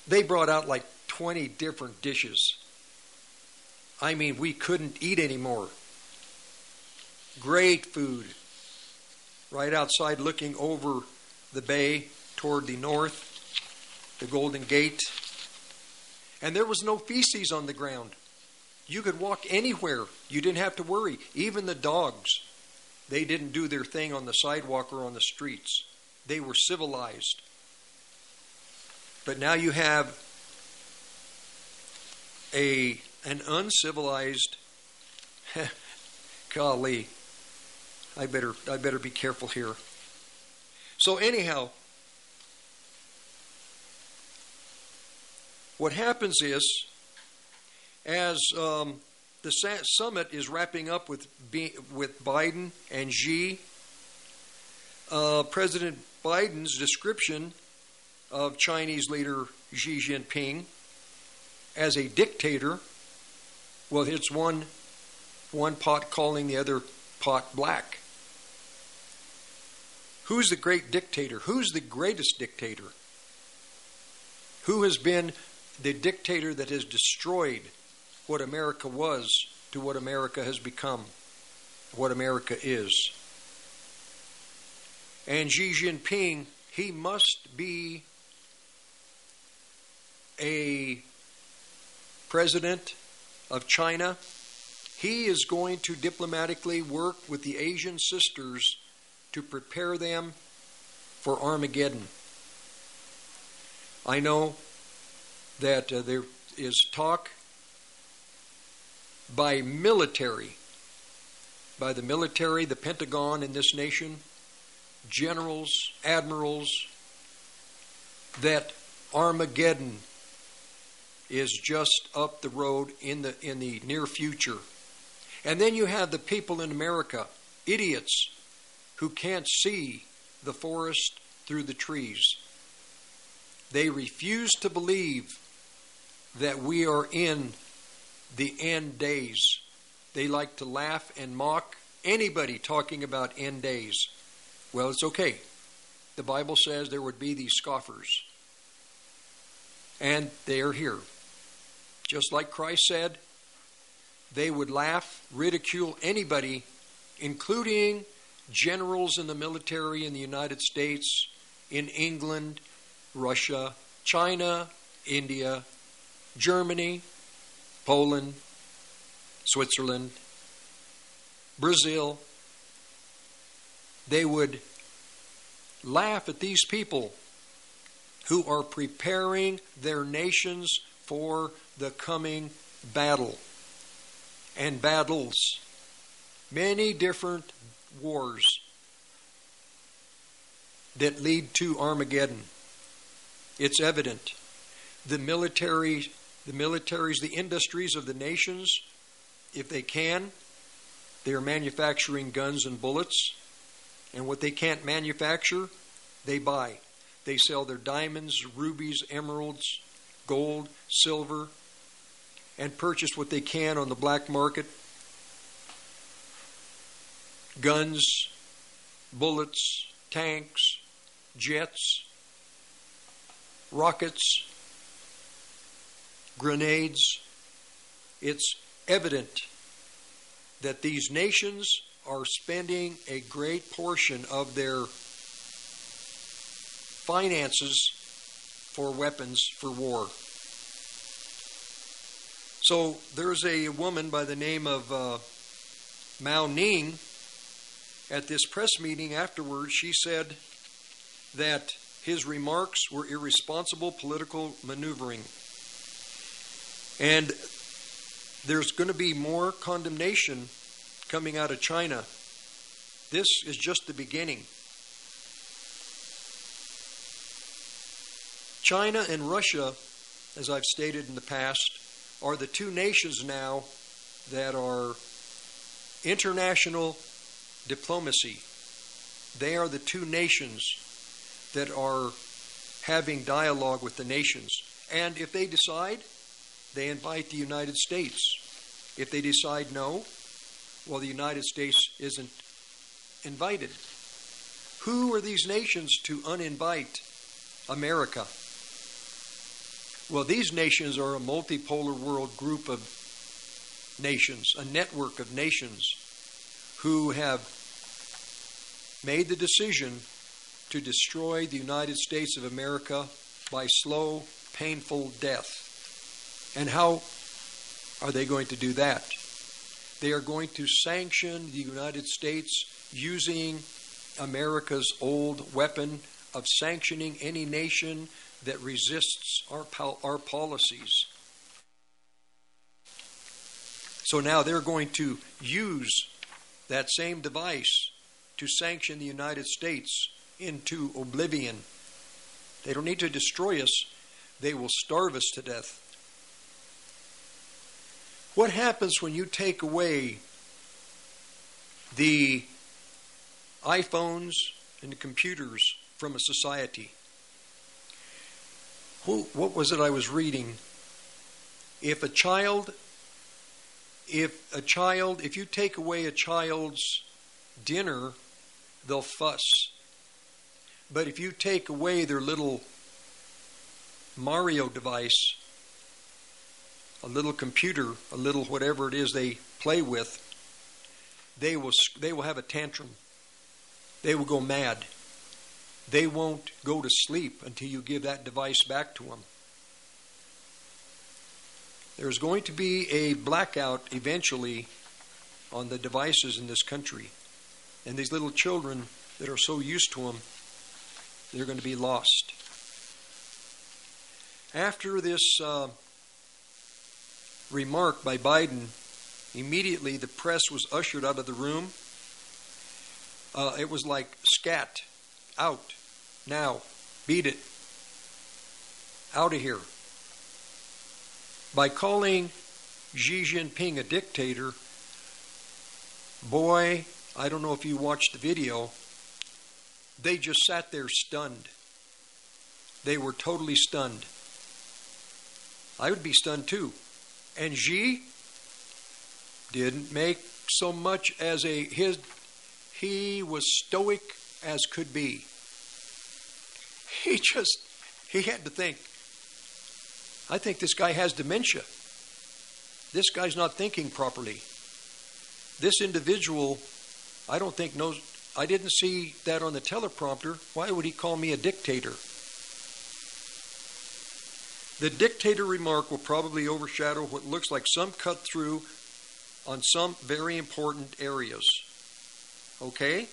They brought out like 20 different dishes. I mean, we couldn't eat anymore. Great food. Right outside, looking over the bay toward the north, the Golden Gate. And there was no feces on the ground. You could walk anywhere. You didn't have to worry. Even the dogs, they didn't do their thing on the sidewalk or on the streets. They were civilized. But now you have a an uncivilized golly I better I better be careful here. So anyhow, what happens is as um, the summit is wrapping up with B, with Biden and Xi, uh, President Biden's description of Chinese leader Xi Jinping as a dictator well, it's one one pot calling the other pot black. Who's the great dictator? Who's the greatest dictator? Who has been the dictator that has destroyed what America was to what America has become, what America is? And Xi Jinping, he must be a president of China. He is going to diplomatically work with the Asian sisters to prepare them for Armageddon. I know that uh, there is talk by military, by the military, the Pentagon in this nation, generals, admirals, that Armageddon is just up the road in the in the near future. And then you have the people in America, idiots who can't see the forest through the trees. They refuse to believe that we are in the end days. They like to laugh and mock anybody talking about end days. Well, it's okay. The Bible says there would be these scoffers. And they are here just like Christ said, they would laugh, ridicule anybody, including generals in the military in the United States, in England, Russia, China, India, Germany, Poland, Switzerland, Brazil. They would laugh at these people who are preparing their nations for the coming battle and battles. Many different wars that lead to Armageddon. It's evident. The military, the militaries, the industries of the nations, if they can, they are manufacturing guns and bullets. And what they can't manufacture, they buy. They sell their diamonds, rubies, emeralds, gold, silver, and purchase what they can on the black market guns, bullets, tanks, jets, rockets, grenades. It's evident that these nations are spending a great portion of their finances for weapons for war. So there's a woman by the name of uh, Mao Ning at this press meeting afterwards. She said that his remarks were irresponsible political maneuvering. And there's going to be more condemnation coming out of China. This is just the beginning. China and Russia, as I've stated in the past, are the two nations now that are international diplomacy. They are the two nations that are having dialogue with the nations. And if they decide, they invite the United States. If they decide no, well, the United States isn't invited. Who are these nations to uninvite America? Well, these nations are a multipolar world group of nations, a network of nations who have made the decision to destroy the United States of America by slow, painful death. And how are they going to do that? They are going to sanction the United States using America's old weapon of sanctioning any nation that resists our, our policies. So now they're going to use that same device to sanction the United States into oblivion. They don't need to destroy us, they will starve us to death. What happens when you take away the iPhones and the computers from a society? What was it I was reading? If a child, if a child, if you take away a child's dinner, they'll fuss. But if you take away their little Mario device, a little computer, a little whatever it is they play with, they will they will have a tantrum. They will go mad. They won't go to sleep until you give that device back to them. There's going to be a blackout eventually on the devices in this country. And these little children that are so used to them they're going to be lost. After this uh, remark by Biden, immediately the press was ushered out of the room. Uh, it was like scat, out, now, beat it, out of here. By calling Xi Jinping a dictator, boy, I don't know if you watched the video, they just sat there stunned. They were totally stunned. I would be stunned too. And Xi didn't make so much as a his he was stoic as could be. He just he had to think. I think this guy has dementia. This guy's not thinking properly. This individual I don't think knows I didn't see that on the teleprompter. Why would he call me a dictator? The dictator remark will probably overshadow what looks like some cut through on some very important areas. Okay?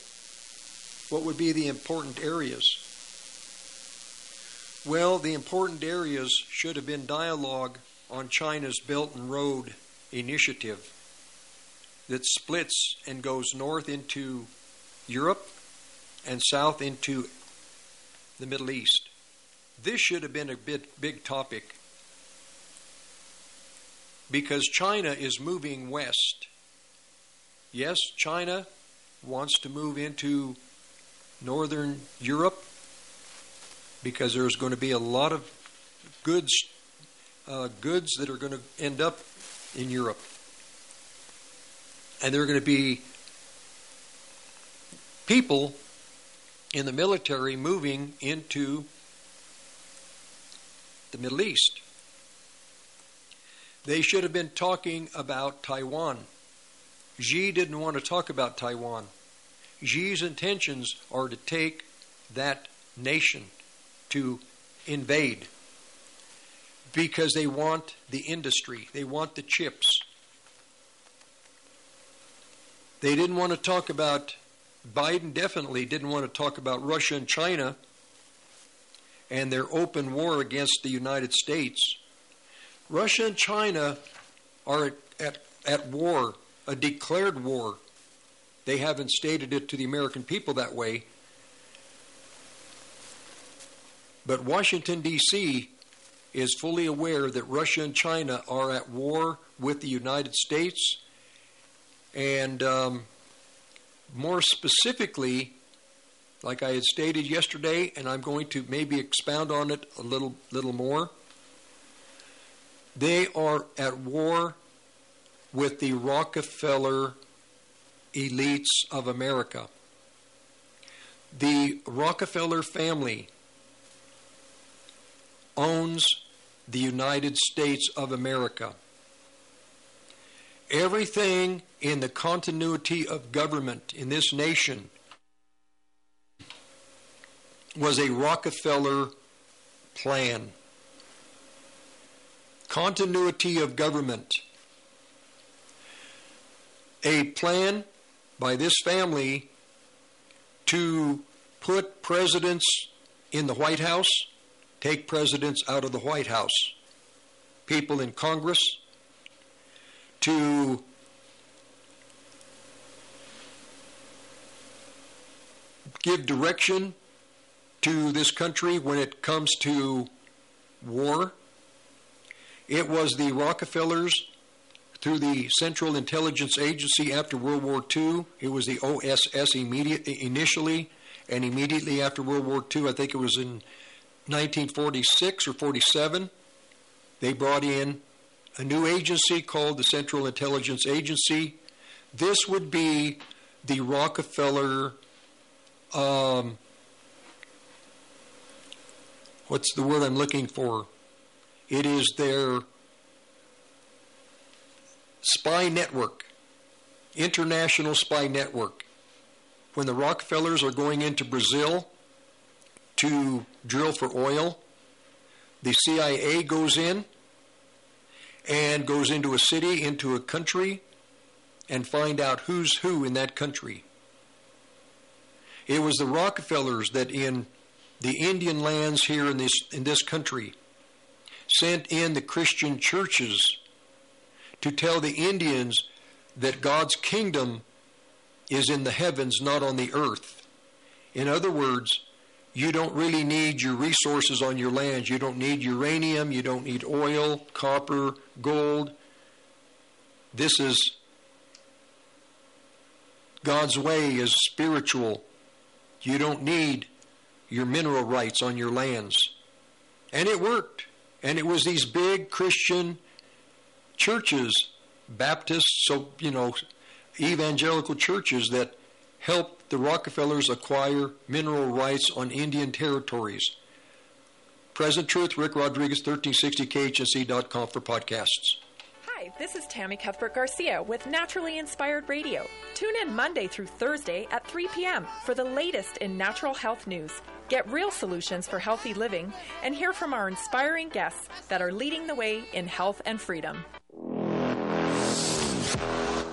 What would be the important areas? Well, the important areas should have been dialogue on China's Belt and Road initiative that splits and goes north into Europe and south into the Middle East. This should have been a big, big topic because China is moving west. Yes, China wants to move into northern Europe because there's going to be a lot of goods uh, goods that are going to end up in Europe, and there are going to be people in the military moving into the Middle East. They should have been talking about Taiwan. Xi didn't want to talk about Taiwan. Xi's intentions are to take that nation, to invade, because they want the industry, they want the chips. They didn't want to talk about Biden definitely didn't want to talk about Russia and China and their open war against the United States. Russia and China are at, at, at war, a declared war. They haven't stated it to the American people that way. But Washington, D.C. is fully aware that Russia and China are at war with the United States. And um, more specifically, like I had stated yesterday, and I'm going to maybe expound on it a little, little more. They are at war with the Rockefeller elites of America. The Rockefeller family owns the United States of America. Everything in the continuity of government in this nation was a Rockefeller plan. Continuity of government. A plan by this family to put presidents in the White House, take presidents out of the White House, people in Congress, to give direction to this country when it comes to war. It was the Rockefellers through the Central Intelligence Agency after World War II. It was the OSS immediate, initially, and immediately after World War II, I think it was in 1946 or 47, they brought in a new agency called the Central Intelligence Agency. This would be the Rockefeller. Um, what's the word I'm looking for? It is their spy network, international spy network. When the Rockefellers are going into Brazil to drill for oil, the CIA goes in and goes into a city, into a country, and find out who's who in that country. It was the Rockefellers that in the Indian lands here in this in this country sent in the Christian churches to tell the Indians that God's kingdom is in the heavens, not on the earth. In other words, you don't really need your resources on your lands. You don't need uranium, you don't need oil, copper, gold. This is God's way is spiritual. You don't need your mineral rights on your lands. And it worked. And it was these big Christian churches, Baptists, so, you know, evangelical churches that helped the Rockefellers acquire mineral rights on Indian territories. Present Truth, Rick Rodriguez, 1360khnc.com for podcasts. Hi, this is Tammy Cuthbert Garcia with Naturally Inspired Radio. Tune in Monday through Thursday at 3 p.m. for the latest in natural health news. Get real solutions for healthy living and hear from our inspiring guests that are leading the way in health and freedom.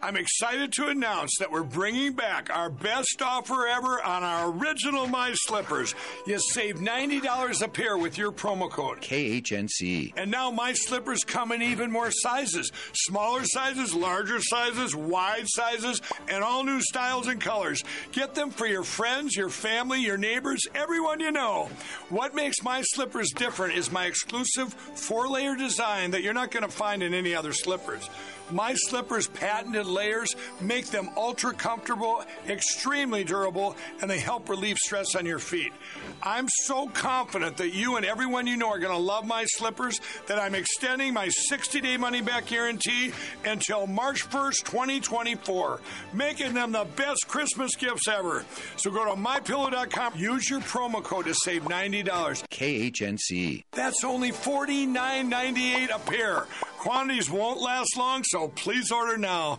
I'm excited to announce that we're bringing back our best offer ever on our original My Slippers. You save $90 a pair with your promo code. KHNC. And now My Slippers come in even more sizes smaller sizes, larger sizes, wide sizes, and all new styles and colors. Get them for your friends, your family, your neighbors, everyone you know. What makes My Slippers different is my exclusive four layer design that you're not going to find in any other slippers. My Slippers patented layers make them ultra comfortable, extremely durable, and they help relieve stress on your feet. I'm so confident that you and everyone you know are going to love my slippers that I'm extending my 60 day money back guarantee until March 1st, 2024, making them the best Christmas gifts ever. So go to mypillow.com, use your promo code to save $90. KHNC. That's only $49.98 a pair. Quantities won't last long, so please order now.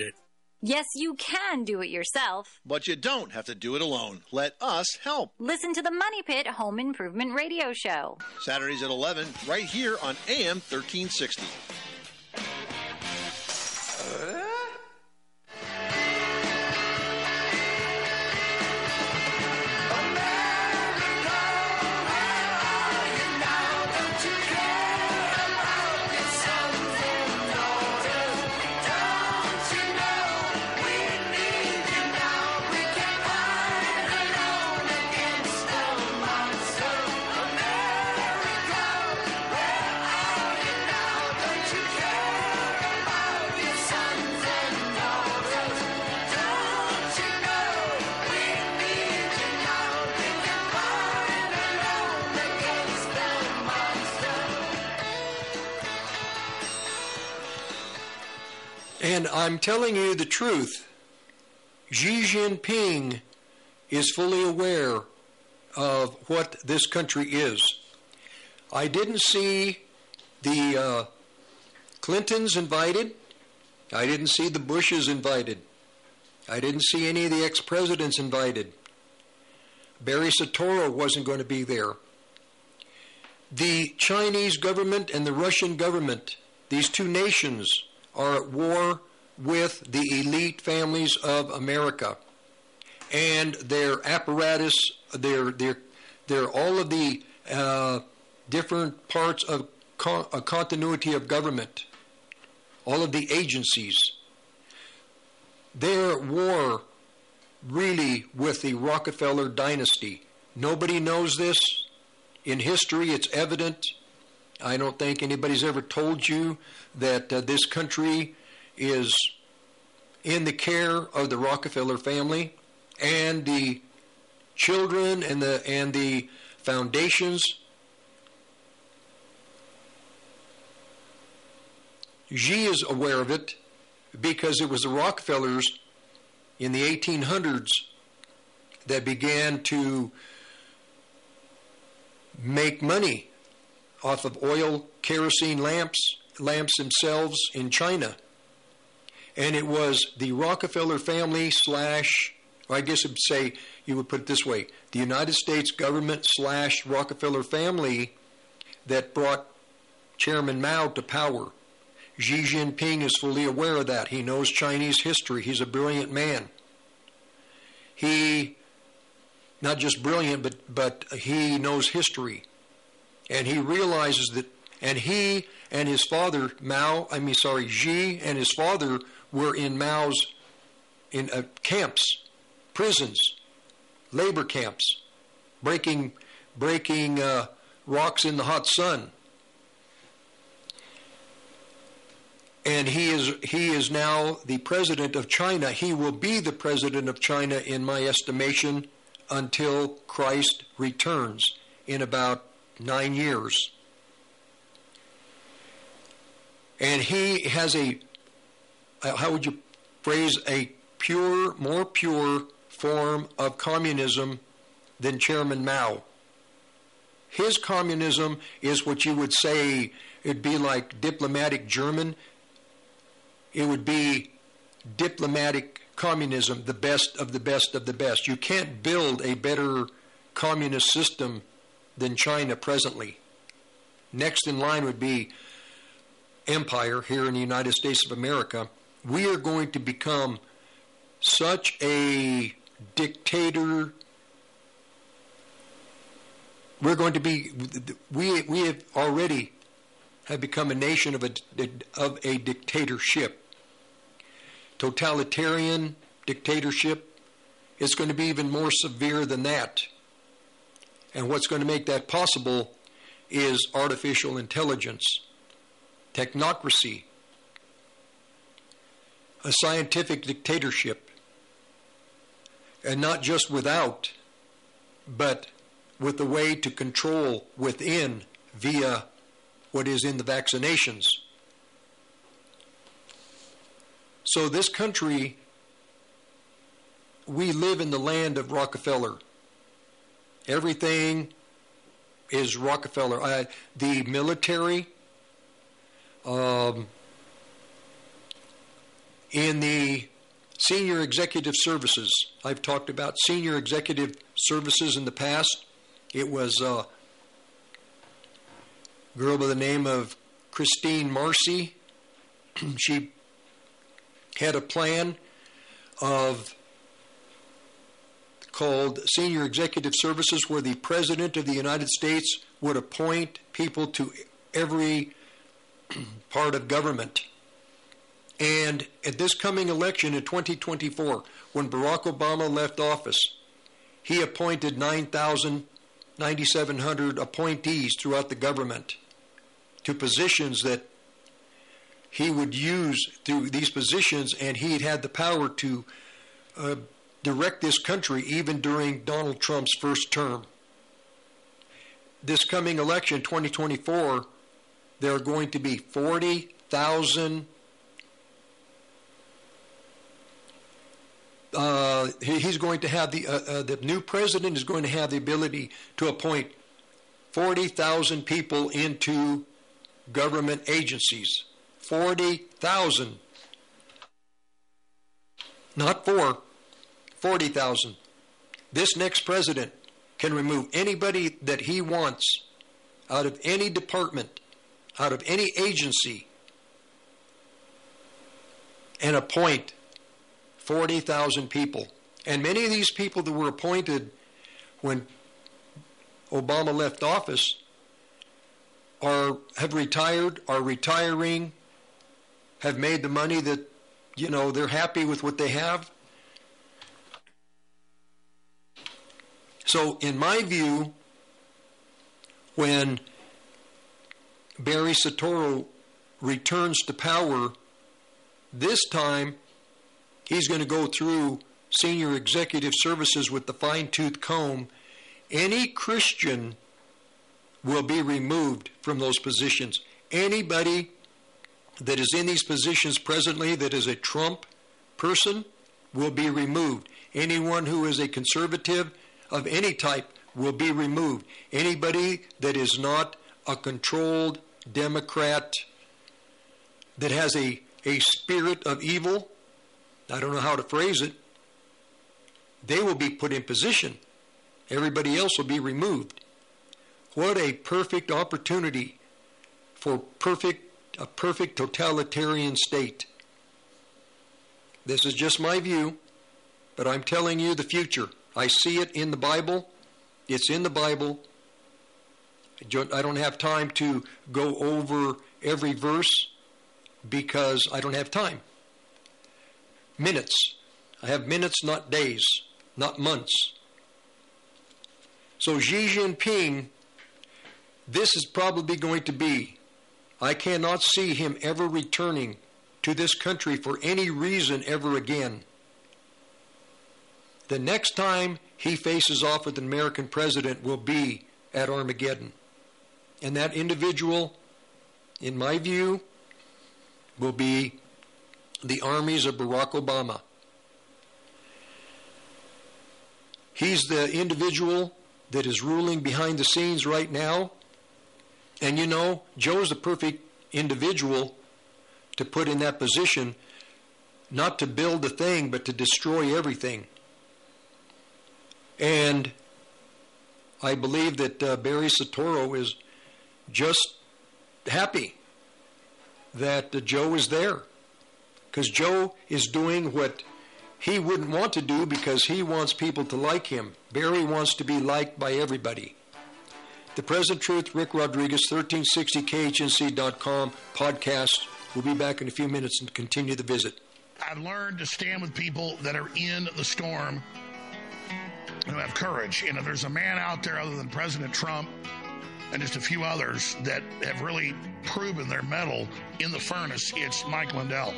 it. Yes, you can do it yourself. But you don't have to do it alone. Let us help. Listen to the Money Pit Home Improvement Radio Show. Saturdays at 11, right here on AM 1360. And uh, I'm telling you the truth. Xi Jinping is fully aware of what this country is. I didn't see the uh, Clintons invited. I didn't see the Bushes invited. I didn't see any of the ex presidents invited. Barry Soetoro wasn't going to be there. The Chinese government and the Russian government, these two nations, are at war with the elite families of America and their apparatus, their their their all of the uh, different parts of con- a continuity of government, all of the agencies. Their war really with the Rockefeller dynasty. Nobody knows this. In history, it's evident. I don't think anybody's ever told you that uh, this country is in the care of the Rockefeller family and the children and the and the foundations. Xi is aware of it because it was the Rockefellers in the 1800s that began to make money off of oil kerosene lamps lamps themselves in China. And it was the Rockefeller family slash, I guess I'd say you would put it this way the United States government slash Rockefeller family that brought Chairman Mao to power. Xi Jinping is fully aware of that. He knows Chinese history. He's a brilliant man. He, not just brilliant, but, but he knows history. And he realizes that, and he and his father, Mao, I mean, sorry, Xi and his father were in Mao's in uh, camps, prisons, labor camps, breaking breaking uh, rocks in the hot sun. And he is he is now the president of China. He will be the president of China, in my estimation, until Christ returns in about nine years. And he has a Uh, how would you phrase a pure, more pure form of communism than Chairman Mao. His communism is what you would say it'd be like diplomatic German. It would be diplomatic communism, the best of the best of the best. You can't build a better communist system than China presently. Next in line would be empire here in the United States of America, we are going to become such a dictator. We're going to be, we, we have already have become a nation of a, of a dictatorship. Totalitarian dictatorship is going to be even more severe than that. And what's going to make that possible is artificial intelligence, technocracy, a scientific dictatorship, and not just without, but with a way to control within via what is in the vaccinations. So, this country, we live in the land of Rockefeller. Everything is Rockefeller. Uh, the military, um, in the senior executive services, I've talked about senior executive services in the past. It was a girl by the name of Christine Marcy. she had a plan of called Senior Executive Services, where the President of the United States would appoint people to every part of government. And at this coming election in 2024, when Barack Obama left office, he appointed 9,000, 9,700 appointees throughout the government to positions that he would use through these positions, and he had had the power to uh, direct this country even during Donald Trump's first term. This coming election, 2024, there are going to be 40,000. Uh, he's going to have the uh, uh, the new president is going to have the ability to appoint 40,000 people into government agencies. 40,000. Not four, 40,000. This next president can remove anybody that he wants out of any department, out of any agency, and appoint 40,000 people. And many of these people that were appointed when Obama left office are have retired, are retiring, have made the money that you know they're happy with what they have. So, in my view, when Barry Soetoro returns to power, this time he's going to go through senior executive services with the fine tooth comb. Any Christian will be removed from those positions. Anybody that is in these positions presently that is a Trump person will be removed. Anyone who is a conservative of any type will be removed. Anybody that is not a controlled Democrat that has a, a spirit of evil, I don't know how to phrase it, they will be put in position. Everybody else will be removed. What a perfect opportunity for perfect a perfect totalitarian state. This is just my view, but I'm telling you the future. I see it in the Bible. It's in the Bible. I don't have time to go over every verse because I don't have time. Minutes. I have minutes, not days, not months. So Xi Jinping, this is probably going to be, I cannot see him ever returning to this country for any reason ever again. The next time he faces off with an American president will be at Armageddon. And that individual, in my view, will be the armies of Barack Obama. He's the individual that is ruling behind the scenes right now. And you know, Joe's the perfect individual to put in that position, not to build a thing, but to destroy everything. And I believe that uh, Barry Soetoro is just happy that uh, Joe is there. Because Joe is doing what he wouldn't want to do because he wants people to like him. Barry wants to be liked by everybody. The Present Truth, Rick Rodriguez, 1360khnc.com podcast. We'll be back in a few minutes and continue the visit. I've learned to stand with people that are in the storm who have courage. You know, there's a man out there other than President Trump and just a few others that have really proven their mettle in the furnace. It's Mike Lindell.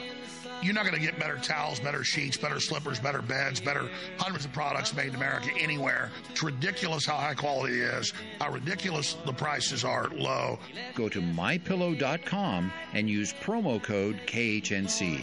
You're not going to get better towels, better sheets, better slippers, better beds, better hundreds of products made in America anywhere. It's ridiculous how high quality it is, how ridiculous the prices are low. Go to mypillow.com and use promo code KHNC.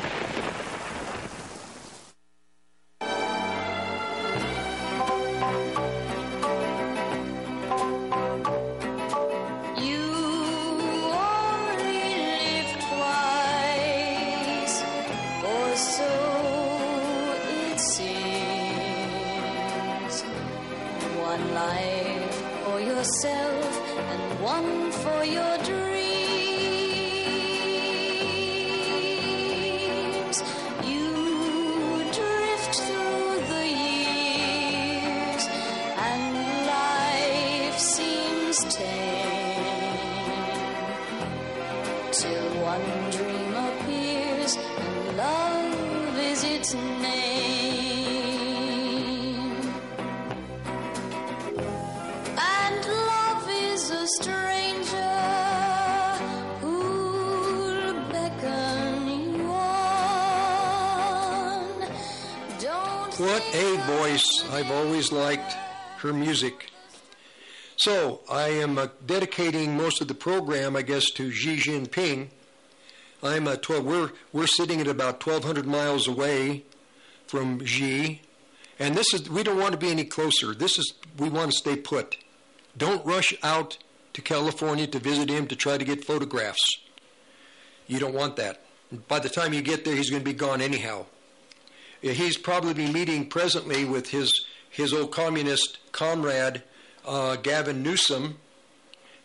I guess, to Xi Jinping. I'm uh, 12, we're, we're sitting at about 1,200 miles away from Xi. And this is, we don't want to be any closer. This is, we want to stay put. Don't rush out to California to visit him to try to get photographs. You don't want that. By the time you get there, he's going to be gone anyhow. He's probably meeting presently with his, his old communist comrade, uh, Gavin Newsom.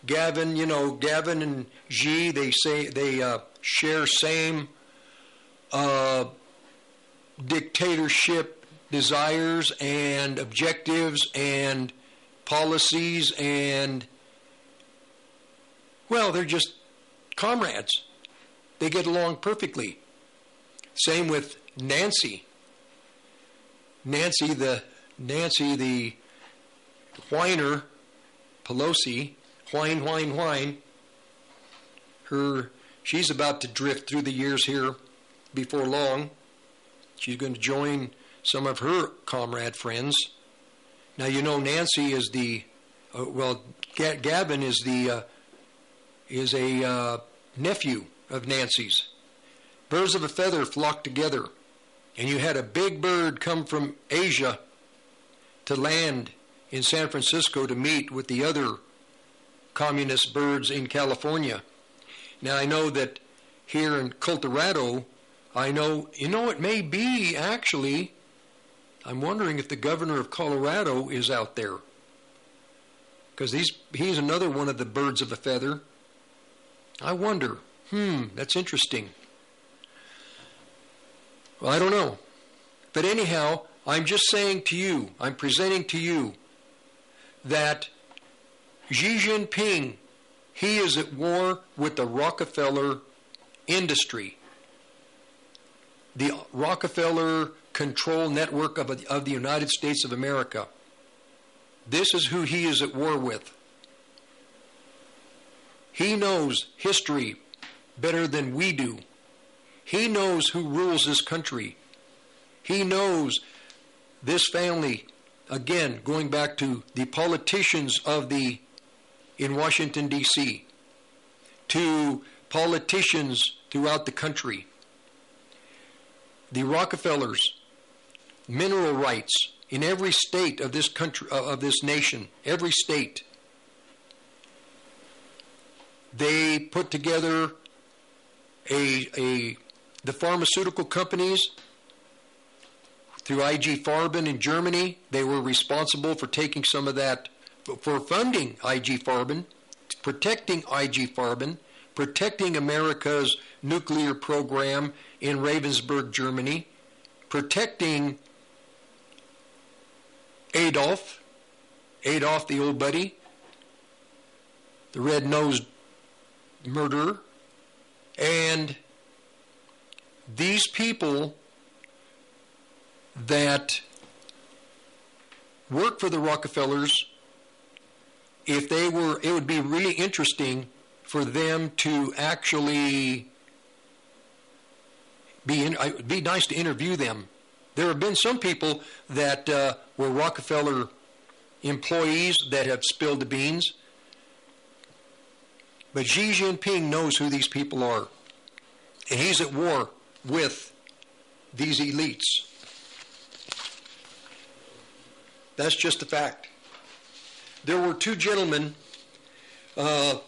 Gavin, you know, Gavin and Xi, they say they uh, share same uh, dictatorship desires and objectives and policies and well, they're just comrades. They get along perfectly. Same with Nancy. Nancy the Nancy the whiner, Pelosi, whine, whine, whine. Her she's about to drift through the years here before long. She's going to join some of her comrade friends. Now you know Nancy is the uh, well, Ga- Gavin is the uh, is a uh, nephew of Nancy's. Birds of a feather flock together, and you had a big bird come from Asia to land in San Francisco to meet with the other communist birds in California. Now I know that here in Colorado, I know you know it may be actually. I'm wondering if the governor of Colorado is out there because he's he's another one of the birds of a feather. I wonder. Hmm, that's interesting. Well, I don't know. But anyhow, I'm just saying to you, I'm presenting to you that Xi Jinping, he is at war with the Rockefeller industry, the Rockefeller control network of, of the United States of America. This is who he is at war with. He knows history better than we do. He knows who rules this country. He knows this family, again, going back to the politicians of the, in Washington, D.C., to politicians throughout the country, the Rockefellers, mineral rights in every state of this country, uh, of this nation, every state. They put together a, a the pharmaceutical companies through IG Farben in Germany. They were responsible for taking some of that, for funding IG Farben, protecting IG Farben, protecting America's nuclear program in Ravensburg, Germany, protecting Adolf, Adolf the old buddy, the red nosed murderer, and these people that work for the Rockefellers, if they were, it would be really interesting for them to actually be in, it would be nice to interview them. There have been some people that uh, were Rockefeller employees that have spilled the beans. But Xi Jinping knows who these people are. And he's at war with these elites. That's just a fact. There were two gentlemen, uh,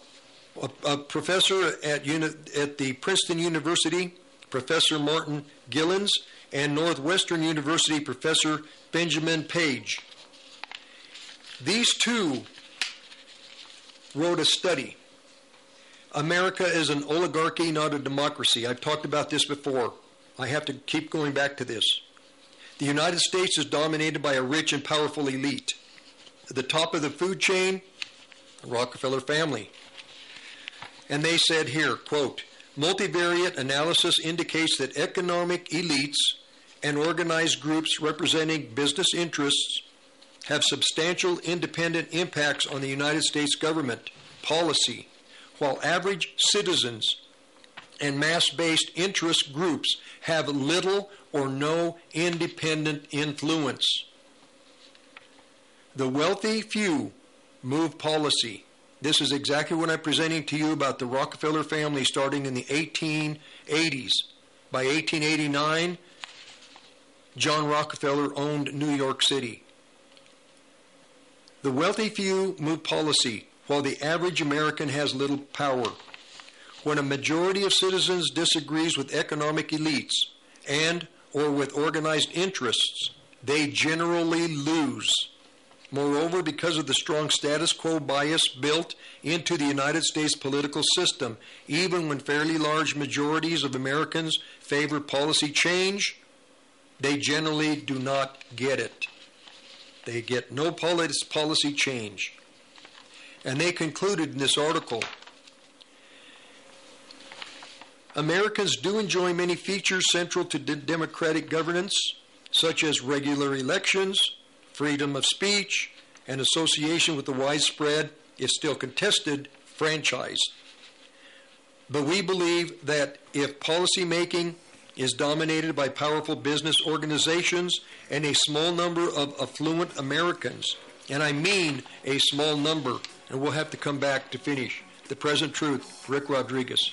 a, a, professor at, uni- at the Princeton University, Professor Martin Gilens, and Northwestern University Professor Benjamin Page. These two wrote a study. America is an oligarchy, not a democracy. I've talked about this before. I have to keep going back to this. The United States is dominated by a rich and powerful elite. At the top of the food chain, the Rockefeller family. And they said here, quote, multivariate analysis indicates that economic elites and organized groups representing business interests have substantial independent impacts on the United States government policy, while average citizens and mass based interest groups have little or no independent influence. The wealthy few move policy. This is exactly what I'm presenting to you about the Rockefeller family starting in the 1880s. By 1889, John Rockefeller owned New York City. The wealthy few move policy, while the average American has little power. When a majority of citizens disagrees with economic elites and or with organized interests, they generally lose. Moreover, because of the strong status quo bias built into the United States political system, even when fairly large majorities of Americans favor policy change, they generally do not get it. They get no policy change. And they concluded in this article Americans do enjoy many features central to democratic governance, such as regular elections, freedom of speech, and association with the widespread, if still contested, franchise. But we believe that if policymaking is dominated by powerful business organizations and a small number of affluent Americans, and I mean a small number, and we'll have to come back to finish. The present truth, Rick Rodriguez.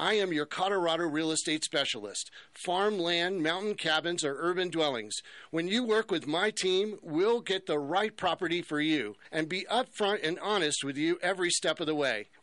I am your Colorado real estate specialist. Farmland, mountain cabins, or urban dwellings. When you work with my team, we'll get the right property for you and be upfront and honest with you every step of the way.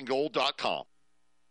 allamericangold.com.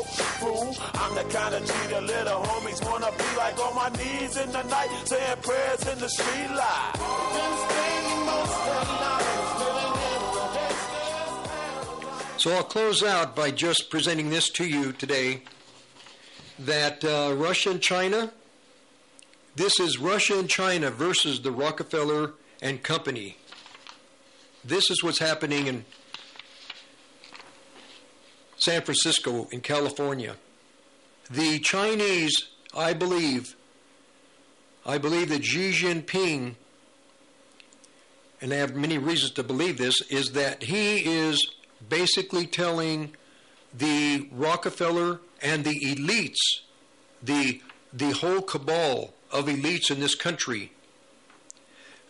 Fool, I'm the kind of G the little homies wanna be like on my knees in the night, saying prayers in the street light. So I'll close out by just presenting this to you today that uh, Russia and China, this is Russia and China versus the Rockefeller and Company. This is what's happening in San Francisco, in California. The Chinese, I believe, I believe that Xi Jinping, and I have many reasons to believe this, is that he is basically telling the Rockefeller and the elites, the, the whole cabal of elites in this country,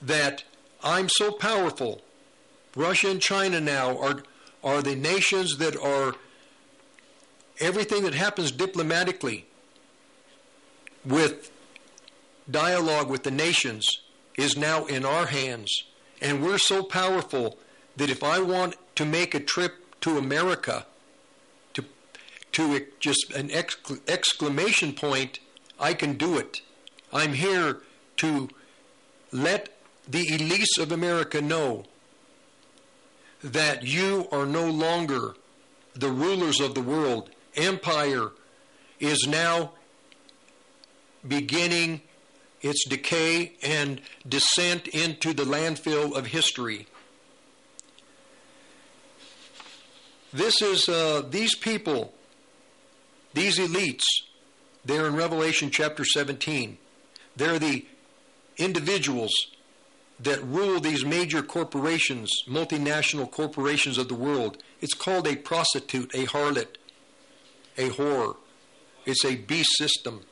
that I'm so powerful. Russia and China now are, are the nations that are everything that happens diplomatically with dialogue with the nations is now in our hands. And we're so powerful that if I want to make a trip to America, to, to just an exclamation point, I can do it. I'm here to let the elites of America know that you are no longer the rulers of the world. Empire is now beginning its decay and descent into the landfill of history. This is uh, these people, these elites, they're in Revelation chapter 17. They're the individuals that rule these major corporations, multinational corporations of the world. It's called a prostitute, a harlot, a whore. It's a beast system.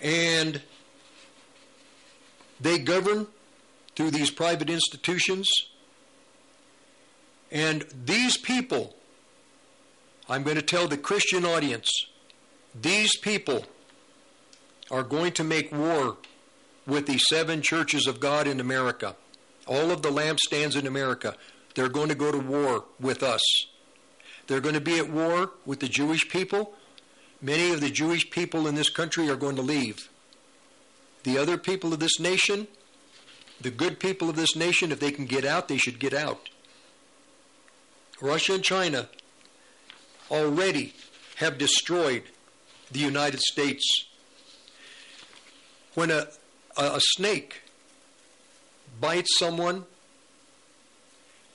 And they govern through these private institutions. And these people, I'm going to tell the Christian audience, these people are going to make war with the seven churches of God in America, all of the lampstands in America. They're going to go to war with us. They're going to be at war with the Jewish people. Many of the Jewish people in this country are going to leave. The other people of this nation, the good people of this nation, if they can get out, they should get out. Russia and China already have destroyed the United States. When a, a, a snake bites someone,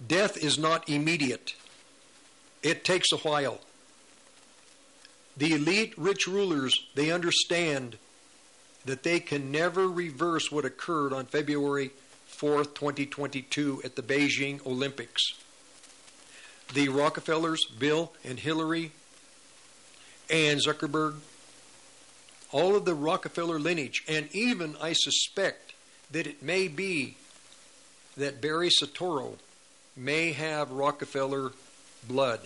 death is not immediate. It takes a while. The elite rich rulers, they understand that they can never reverse what occurred on February 4th, 2022 at the Beijing Olympics. The Rockefellers, Bill and Hillary, and Zuckerberg, all of the Rockefeller lineage, and even I suspect that it may be that Barry Soetoro may have Rockefeller blood.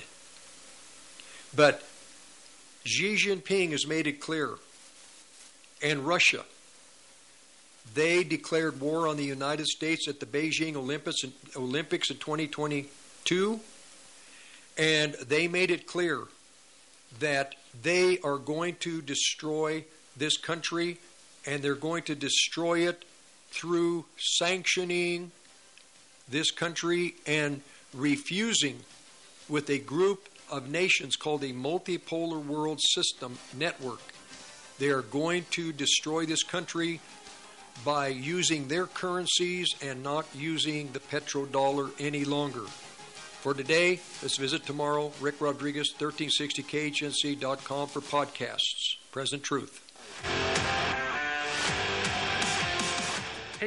But Xi Jinping has made it clear, and Russia, they declared war on the United States at the Beijing Olympics in, Olympics in 2022, and they made it clear that they are going to destroy this country, and they're going to destroy it through sanctioning this country and refusing with a group of nations called a multipolar world system network. They are going to destroy this country by using their currencies and not using the petrodollar any longer. For today, let's visit tomorrow, Rick Rodriguez, 1360khnc.com for podcasts. Present Truth.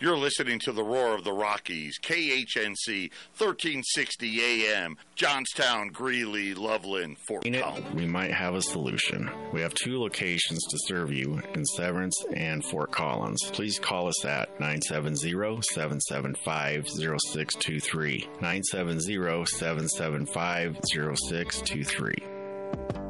You're listening to the roar of the Rockies, KHNC, 1360 AM, Johnstown, Greeley, Loveland, Fort Collins. We might have a solution. We have two locations to serve you in Severance and Fort Collins. Please call us at 970-775-0623. 970-775-0623.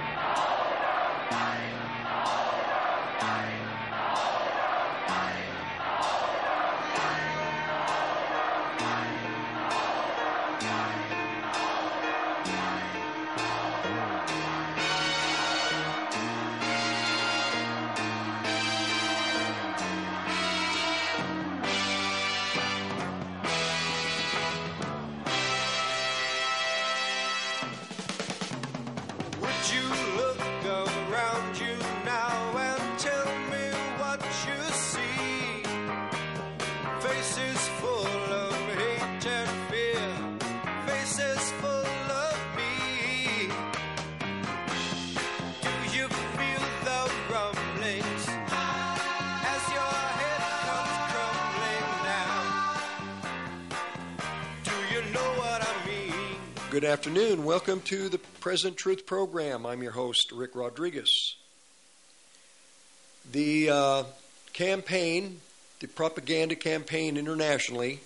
Welcome to the Present Truth Program. I'm your host, Rick Rodriguez. The uh, campaign, the propaganda campaign internationally,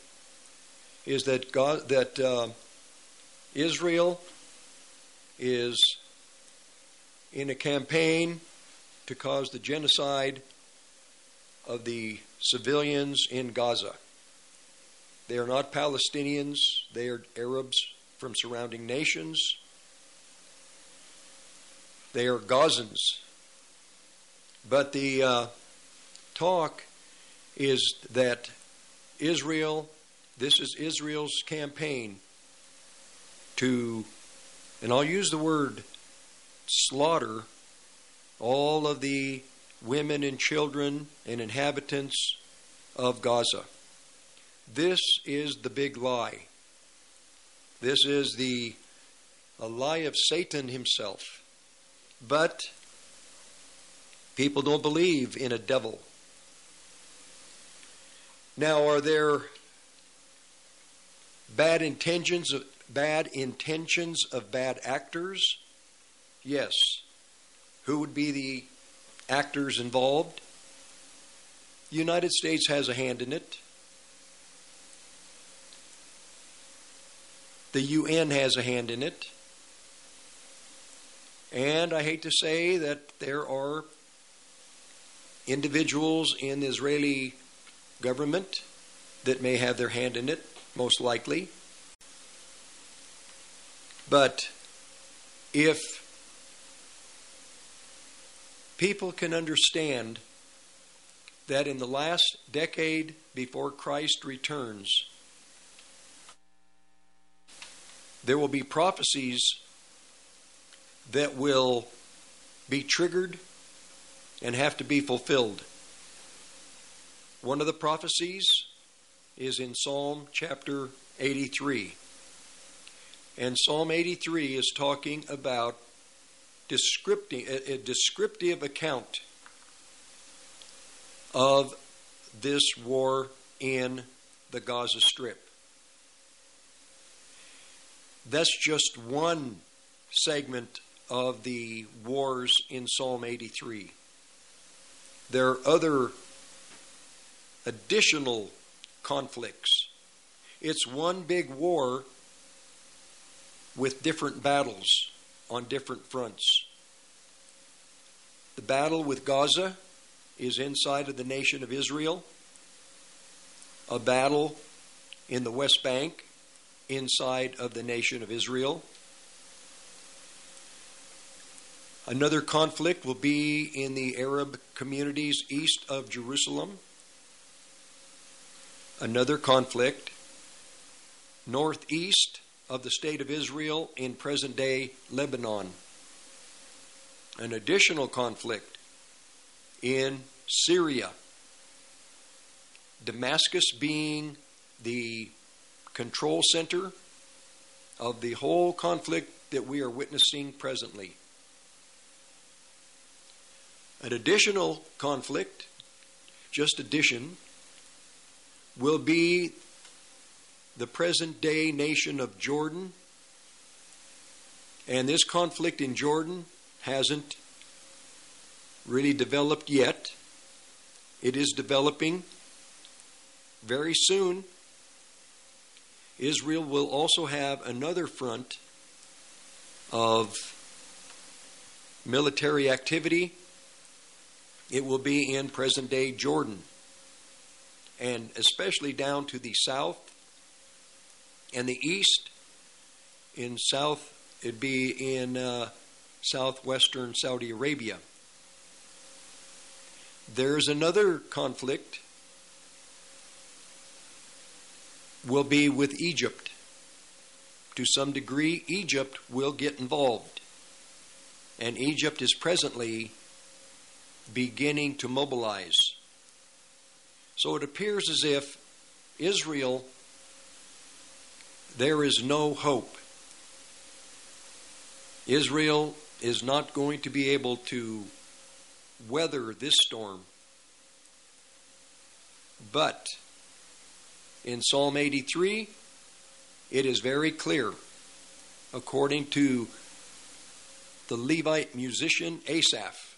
is that God, that uh, Israel is in a campaign to cause the genocide of the civilians in Gaza. They are not Palestinians, they are Arabs from surrounding nations. They are Gazans. But the uh, talk is that Israel, this is Israel's campaign to, and I'll use the word slaughter, all of the women and children and inhabitants of Gaza. This is the big lie. This is the a lie of Satan himself. But people don't believe in a devil. Now, are there bad intentions of bad intentions of bad actors? Yes. Who would be the actors involved? The United States has a hand in it. The UN has a hand in it. And I hate to say that there are individuals in the Israeli government that may have their hand in it, most likely. But if people can understand that in the last decade before Christ returns, there will be prophecies that will be triggered and have to be fulfilled. One of the prophecies is in Psalm chapter 83. And Psalm 83 is talking about descripting, a, a descriptive account of this war in the Gaza Strip. That's just one segment of the wars in Psalm 83. There are other additional conflicts. It's one big war with different battles on different fronts. The battle with Gaza is inside of the nation of Israel, a battle in the West Bank inside of the nation of Israel. Another conflict will be in the Arab communities east of Jerusalem. Another conflict northeast of the state of Israel in present day Lebanon. An additional conflict in Syria. Damascus being the control center of the whole conflict that we are witnessing presently. An additional conflict, just addition, will be the present day nation of Jordan. And this conflict in Jordan hasn't really developed yet. It is developing very soon. Israel will also have another front of military activity. It will be in present day Jordan, and especially down to the south and the east. In south, it'd be in uh, southwestern Saudi Arabia. There's another conflict will be with Egypt. To some degree, Egypt will get involved. And Egypt is presently beginning to mobilize. So it appears as if Israel, there is no hope. Israel is not going to be able to weather this storm. But in Psalm 83, it is very clear, according to the Levite musician Asaph,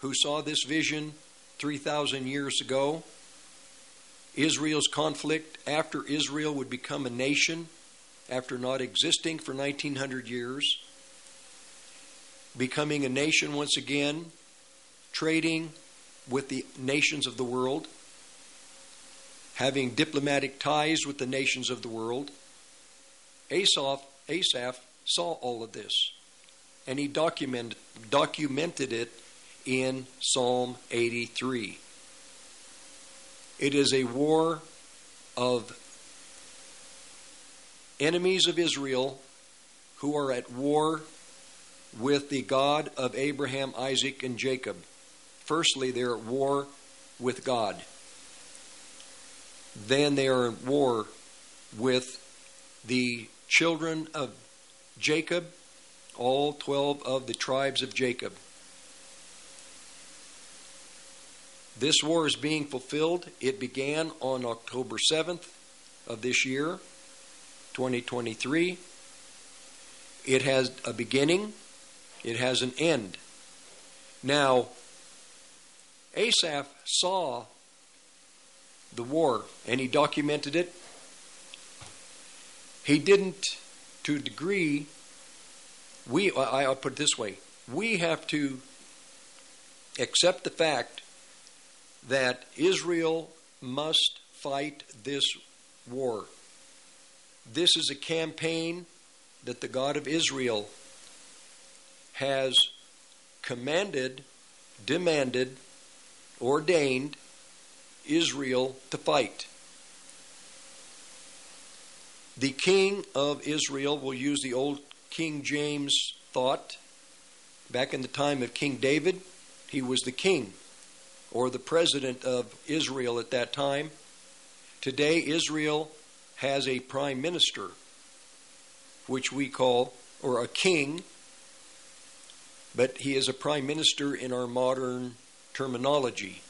who saw this vision 3,000 years ago. Israel's conflict after Israel would become a nation after not existing for 1900 years, becoming a nation once again, trading with the nations of the world, having diplomatic ties with the nations of the world. Asaph, Asaph saw all of this, and he documented, documented it in Psalm 83. It is a war of enemies of Israel who are at war with the God of Abraham, Isaac, and Jacob. Firstly, they're at war with God. Then they are at war with the children of Jacob, all 12 of the tribes of Jacob. This war is being fulfilled. It began on October 7th of this year, 2023. It has a beginning, it has an end. Now, Asaph saw the war and he documented it. He didn't, to a degree, we, I'll put it this way, we have to accept the fact that Israel must fight this war. This is a campaign that the God of Israel has commanded, demanded, ordained Israel to fight. The king of Israel will use the old King James thought. Back in the time of King David, he was the king or the president of Israel at that time. Today, Israel has a prime minister, which we call, or a king, but he is a prime minister in our modern terminology.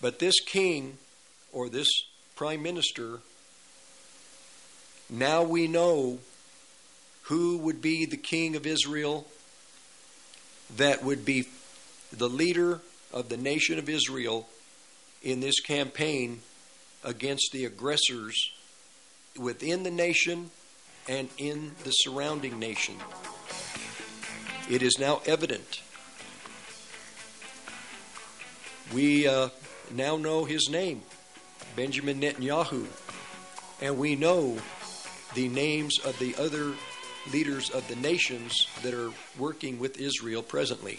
But this king, or this prime minister, now we know who would be the king of Israel that would be the leader of the nation of Israel in this campaign against the aggressors within the nation and in the surrounding nation. It is now evident. We uh, now know his name, Benjamin Netanyahu, and we know the names of the other leaders of the nations that are working with Israel presently.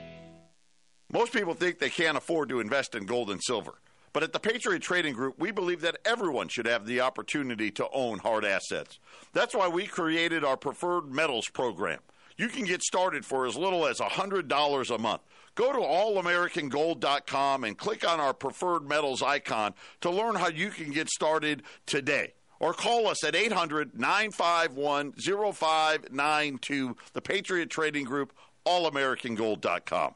Most people think they can't afford to invest in gold and silver. But at the Patriot Trading Group, we believe that everyone should have the opportunity to own hard assets. That's why we created our Preferred Metals program. You can get started for as little as $100 a month. Go to allamericangold.com and click on our Preferred Metals icon to learn how you can get started today. Or call us at 800 951 0592, the Patriot Trading Group, allamericangold.com.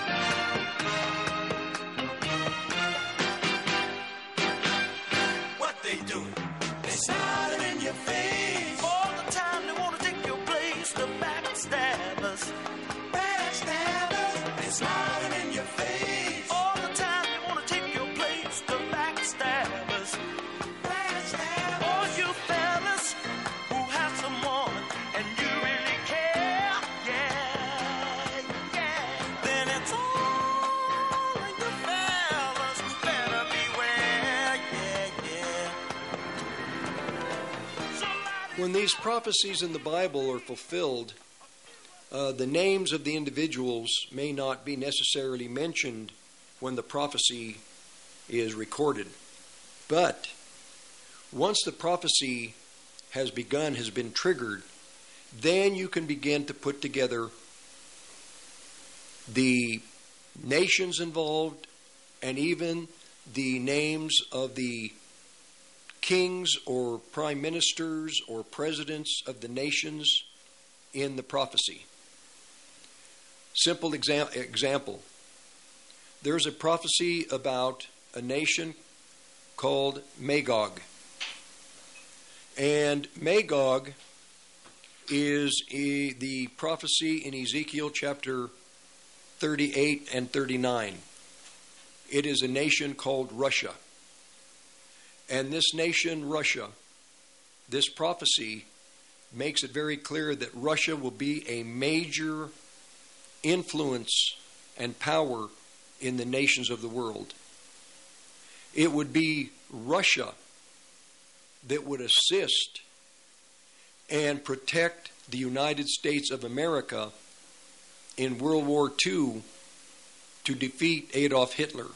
When these prophecies in the Bible are fulfilled, uh, the names of the individuals may not be necessarily mentioned when the prophecy is recorded. But once the prophecy has begun, has been triggered, then you can begin to put together the nations involved and even the names of the kings or prime ministers or presidents of the nations in the prophecy. Simple exam- example there's a prophecy about a nation called Magog. And Magog is e- the prophecy in Ezekiel chapter 38 and 39. It is a nation called Russia. And this nation, Russia, this prophecy makes it very clear that Russia will be a major influence and power in the nations of the world. It would be Russia that would assist and protect the United States of America in World War II to defeat Adolf Hitler.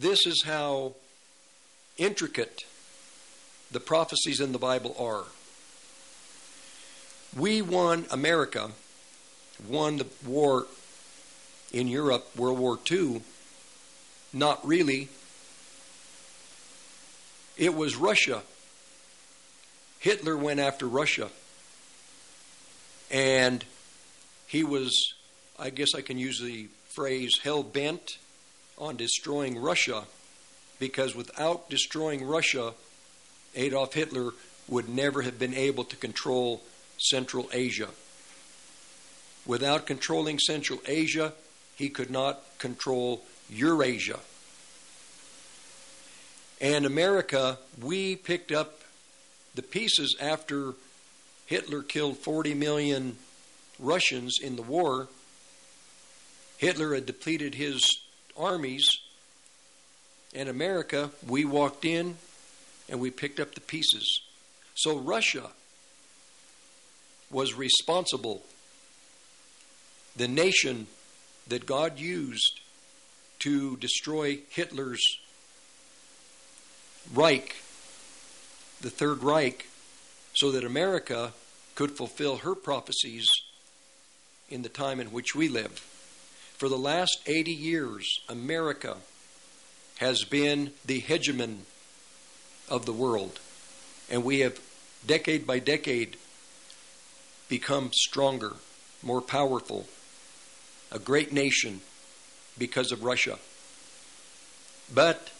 This is how intricate the prophecies in the Bible are. We won, America won the war in Europe, World War II. Not really. It was Russia. Hitler went after Russia. And he was, I guess I can use the phrase, hell bent on destroying Russia because without destroying Russia, Adolf Hitler would never have been able to control Central Asia. Without controlling Central Asia, he could not control Eurasia. And America, we picked up the pieces after Hitler killed 40 million Russians in the war. Hitler had depleted his armies. And America, we walked in and we picked up the pieces. So Russia was responsible. The nation that God used to destroy Hitler's Reich, the Third Reich, so that America could fulfill her prophecies in the time in which we live. For the last 80 years, America has been the hegemon of the world. And we have, decade by decade, become stronger, more powerful, a great nation because of Russia. But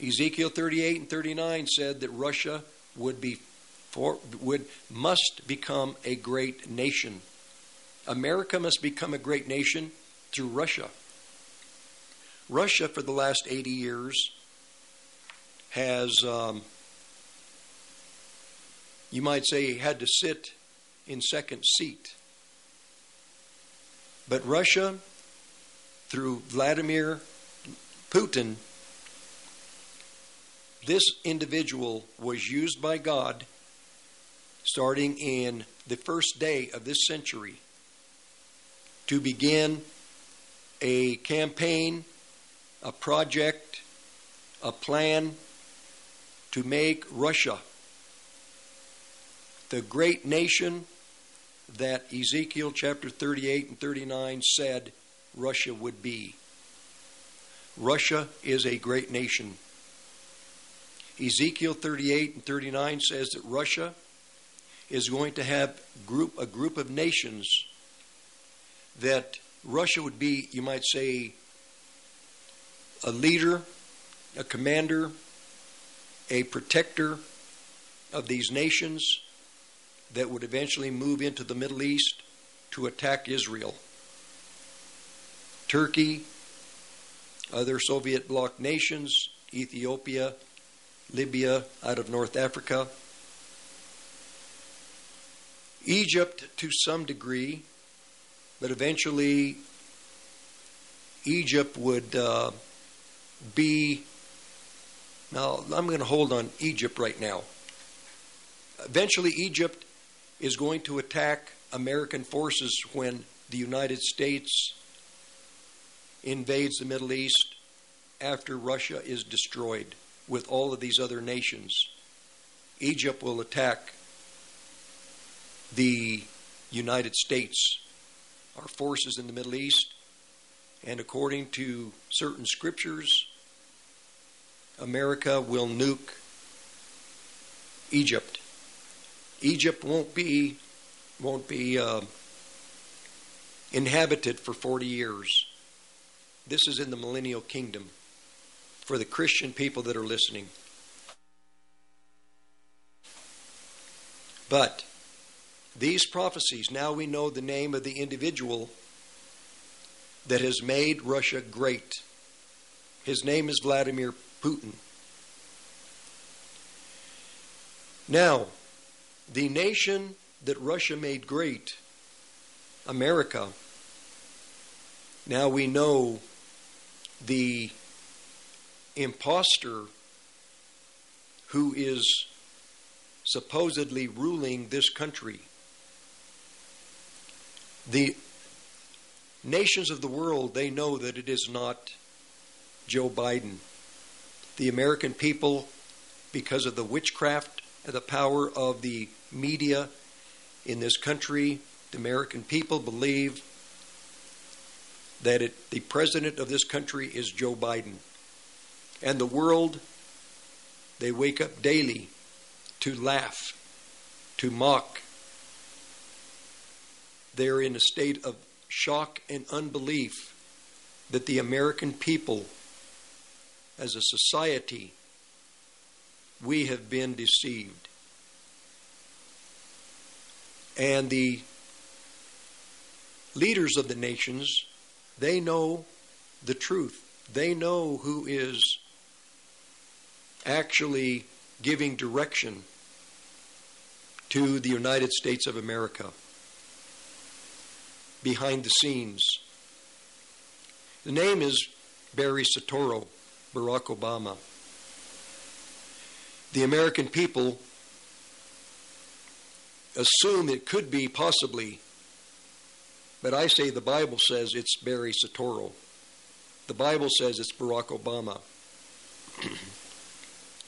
Ezekiel 38 and 39 said that Russia would be for, would must become a great nation. America must become a great nation through Russia. Russia, for the last 80 years, has, um, you might say, had to sit in second seat. But Russia, through Vladimir Putin, this individual was used by God starting in the first day of this century to begin a campaign, a project, a plan to make Russia the great nation that Ezekiel chapter 38 and 39 said Russia would be. Russia is a great nation. Ezekiel 38 and 39 says that Russia is going to have group, a group of nations that Russia would be, you might say, a leader, a commander, a protector of these nations that would eventually move into the Middle East to attack Israel. Turkey, other Soviet bloc nations, Ethiopia, Libya out of North Africa, Egypt to some degree, but eventually Egypt would uh, be now, I'm going to hold on Egypt right now. Eventually, Egypt is going to attack American forces when the United States invades the Middle East after Russia is destroyed with all of these other nations. Egypt will attack the United States, our forces in the Middle East, and according to certain scriptures, America will nuke Egypt. Egypt won't be won't be uh, inhabited for 40 years. This is in the millennial kingdom for the Christian people that are listening. But these prophecies, now we know the name of the individual that has made Russia great. His name is Vladimir Putin. Now, the nation that Russia made great, America, now we know the impostor who is supposedly ruling this country. The nations of the world, they know that it is not Joe Biden. The American people, because of the witchcraft and the power of the media in this country, the American people believe that it, the president of this country is Joe Biden. And the world, they wake up daily to laugh, to mock. They're in a state of shock and unbelief that the American people, as a society, we have been deceived. And the leaders of the nations, they know the truth. They know who is actually giving direction to the United States of America behind the scenes. The name is Barry Soetoro, Barack Obama. The American people assume it could be possibly, but I say the Bible says it's Barry Soetoro. The Bible says it's Barack Obama.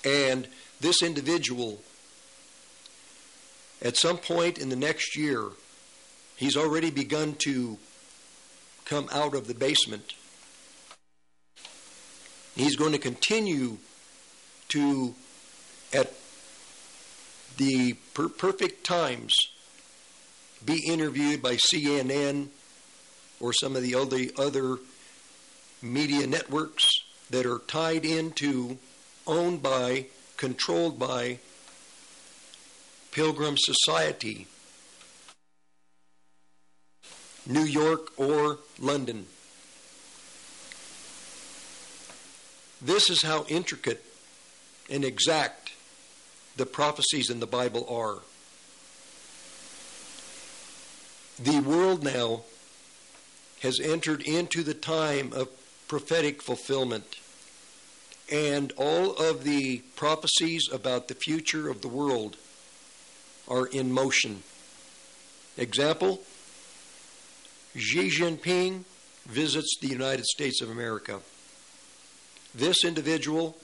and this individual, at some point in the next year, he's already begun to come out of the basement. He's going to continue to, at the per- perfect times, be interviewed by CNN or some of the other, other media networks that are tied into, owned by, controlled by Pilgrim Society, New York or London. This is how intricate and exact the prophecies in the Bible are. The world now has entered into the time of prophetic fulfillment. And all of the prophecies about the future of the world are in motion. Example Xi Jinping visits the United States of America. This individual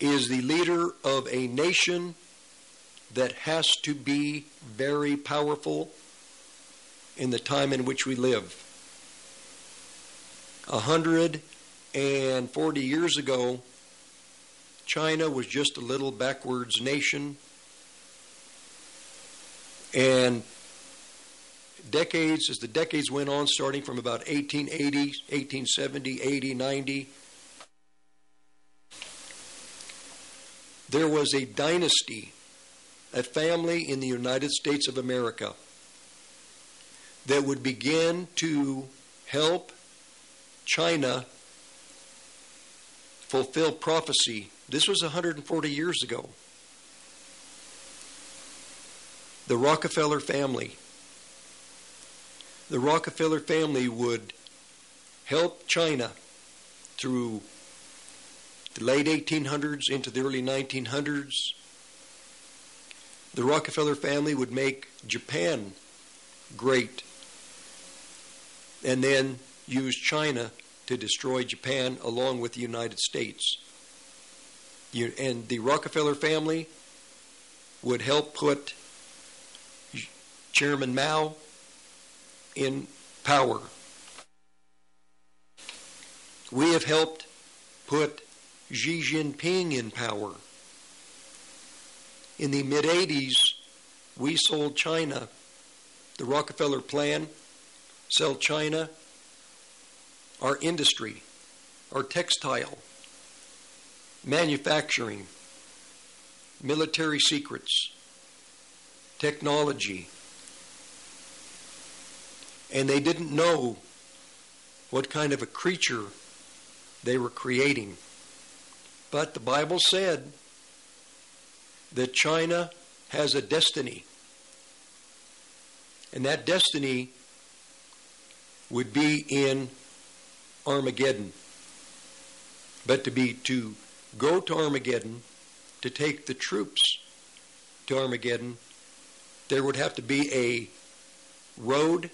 is the leader of a nation that has to be very powerful in the time in which we live. A hundred and forty years ago, China was just a little backwards nation. And decades, as the decades went on, starting from about 1880, 1870, 80, 90, there was a dynasty, a family in the United States of America that would begin to help China fulfill prophecy. This was 140 years ago. The Rockefeller family. The Rockefeller family would help China through the late 1800s into the early 1900s. The Rockefeller family would make Japan great and then use China to destroy Japan along with the United States. And the Rockefeller family would help put Chairman Mao in power. We have helped put Xi Jinping in power. In the mid 80s, we sold China the Rockefeller plan, sell China our industry, our textile, manufacturing, military secrets, technology. And they didn't know what kind of a creature they were creating. But the Bible said that China has a destiny. And that destiny would be in Armageddon. But to be to go to Armageddon, to take the troops to Armageddon, there would have to be a road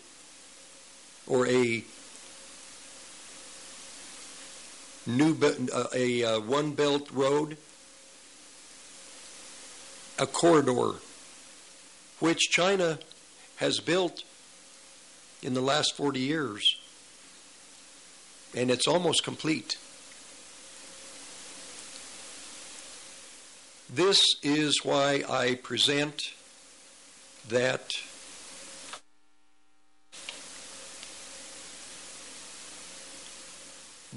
or a new uh, a uh, one belt road? A corridor which China has built in the last 40 years and it's almost complete. This is why I present that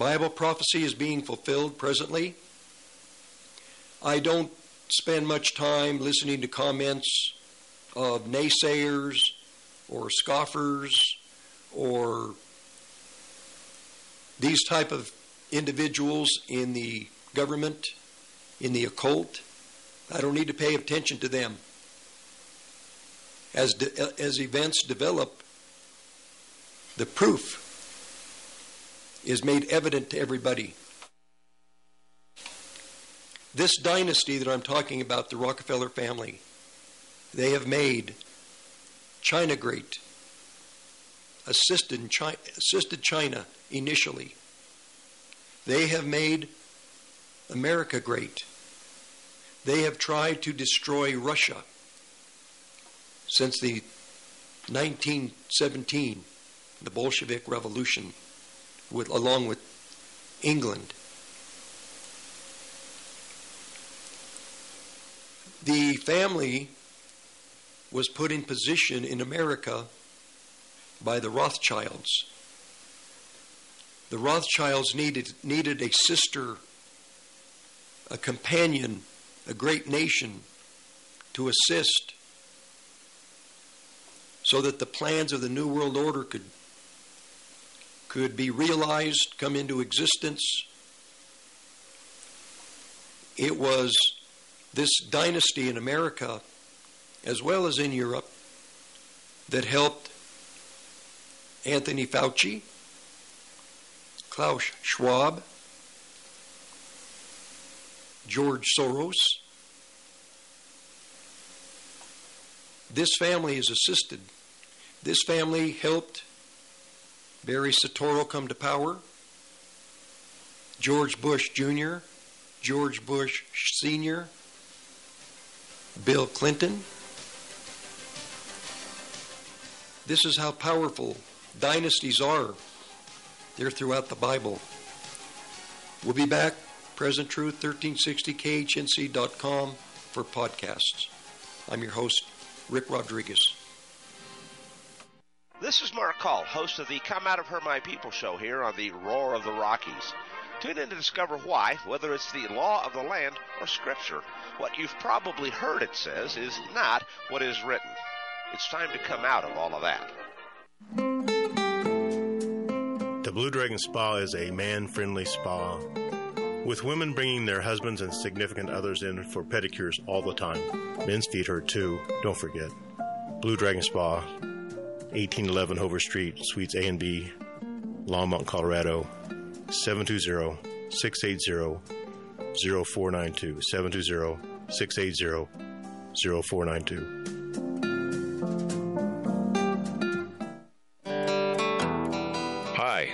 Bible prophecy is being fulfilled presently. I don't spend much time listening to comments of naysayers or scoffers or these type of individuals in the government, in the occult. I don't need to pay attention to them. As, de- as events develop, the proof is made evident to everybody. This dynasty that I'm talking about, the Rockefeller family, they have made China great, assisted China, assisted China initially. They have made America great. They have tried to destroy Russia since the 1917, the Bolshevik Revolution with, along with England. The family was put in position in America by the Rothschilds. The Rothschilds needed, needed a sister, a companion, a great nation to assist so that the plans of the New World Order could could be realized, come into existence. It was this dynasty in America, as well as in Europe, that helped Anthony Fauci, Klaus Schwab, George Soros. This family is assisted. This family helped Barry Soetoro come to power, George Bush Jr., George Bush Sr., Bill Clinton. This is how powerful dynasties are. They're throughout the Bible. We'll be back, Present Truth, 1360khnc.com for podcasts. I'm your host, Rick Rodriguez. This is Mark Call, host of the Come Out of Her My People show here on the Roar of the Rockies. Tune in to discover why, whether it's the law of the land or scripture, what you've probably heard it says is not what is written. It's time to come out of all of that. The Blue Dragon Spa is a man friendly spa with women bringing their husbands and significant others in for pedicures all the time. Men's feet hurt too, don't forget. Blue Dragon Spa, 1811 Hover Street, Suites A and B, Longmont, Colorado, 720 680 0492. 720 680 0492.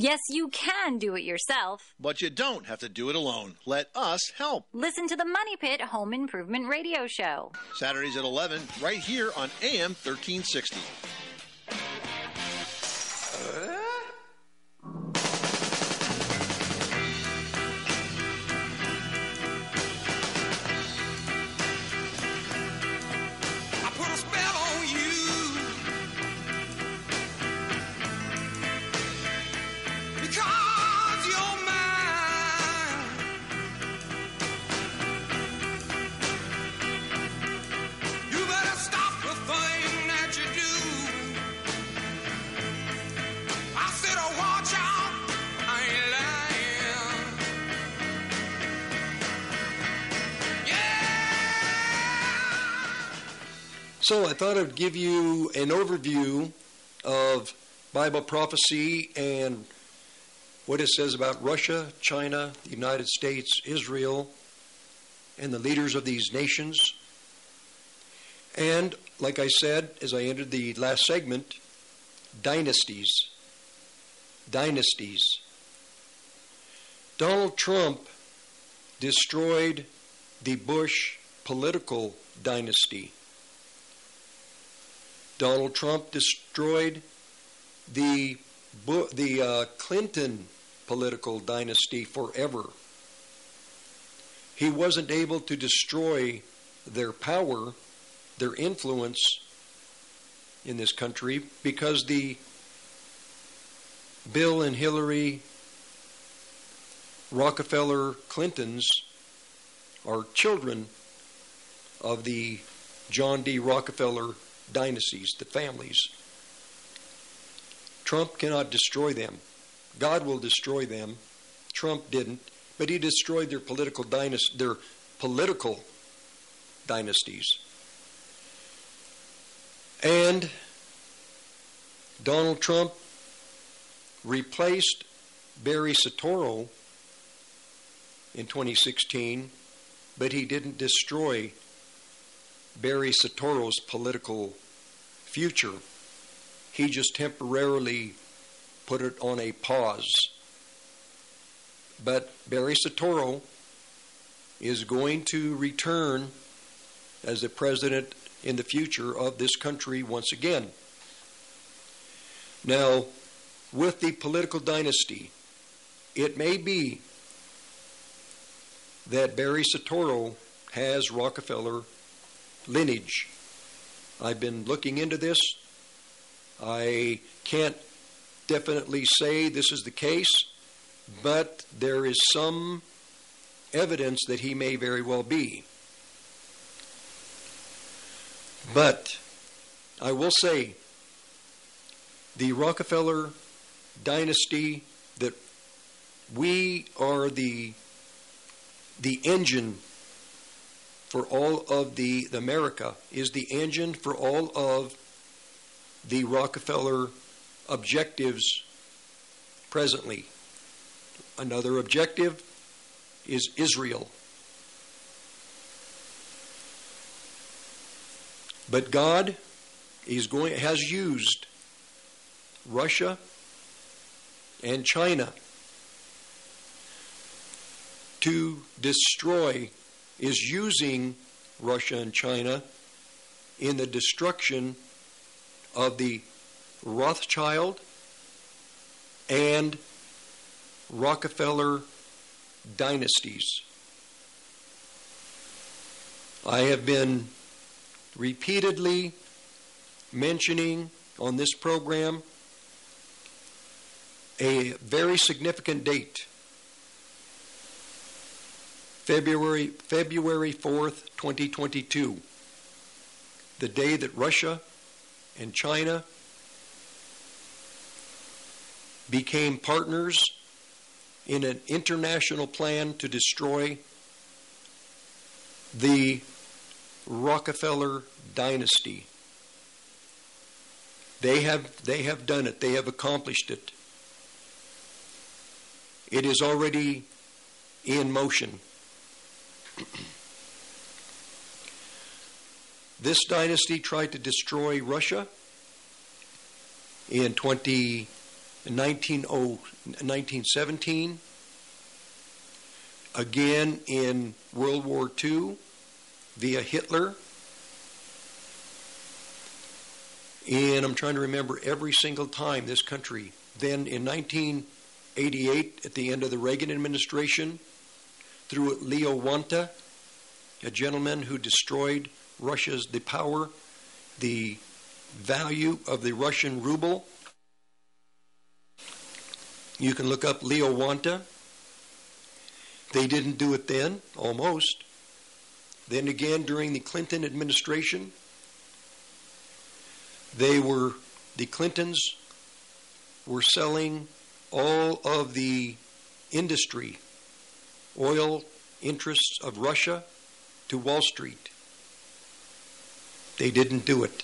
Yes, you can do it yourself. But you don't have to do it alone. Let us help. Listen to the Money Pit Home Improvement Radio Show. Saturdays at 11, right here on AM 1360. I uh, So I thought I'd give you an overview of Bible prophecy and what it says about Russia, China, the United States, Israel, and the leaders of these nations. And, like I said, as I entered the last segment, dynasties. Dynasties. Donald Trump destroyed the Bush political dynasty. Donald Trump destroyed the the uh, Clinton political dynasty forever. He wasn't able to destroy their power, their influence in this country because the Bill and Hillary Rockefeller Clintons are children of the John D. Rockefeller dynasties, the families. Trump cannot destroy them. God will destroy them. Trump didn't, but he destroyed their political dynasty, their political dynasties. And Donald Trump replaced Barry Soetoro in 2016, but he didn't destroy Barry Soetoro's political future. He just temporarily put it on a pause. But Barry Soetoro is going to return as the president in the future of this country once again. Now, with the political dynasty, it may be that Barry Soetoro has Rockefeller lineage. I've been looking into this. I can't definitely say this is the case, but there is some evidence that he may very well be. But I will say the Rockefeller dynasty that we are the the engine for all of the, the America is the engine for all of the Rockefeller objectives presently. Another objective is Israel. But God is going has used Russia and China to destroy is using Russia and China in the destruction of the Rothschild and Rockefeller dynasties. I have been repeatedly mentioning on this program a very significant date. February February 4th, 2022. The day that Russia and China became partners in an international plan to destroy the Rockefeller dynasty. They have, they have done it, they have accomplished it. It is already in motion. this dynasty tried to destroy Russia in 20, 19, 1917, again in World War II via Hitler. And I'm trying to remember every single time this country. Then in 1988, at the end of the Reagan administration, through Leo Wanta, a gentleman who destroyed Russia's the power, the value of the Russian ruble. You can look up Leo Wanta. They didn't do it then, almost. Then again, during the Clinton administration, they were, the Clintons were selling all of the industry, oil interests of Russia to Wall Street. They didn't do it.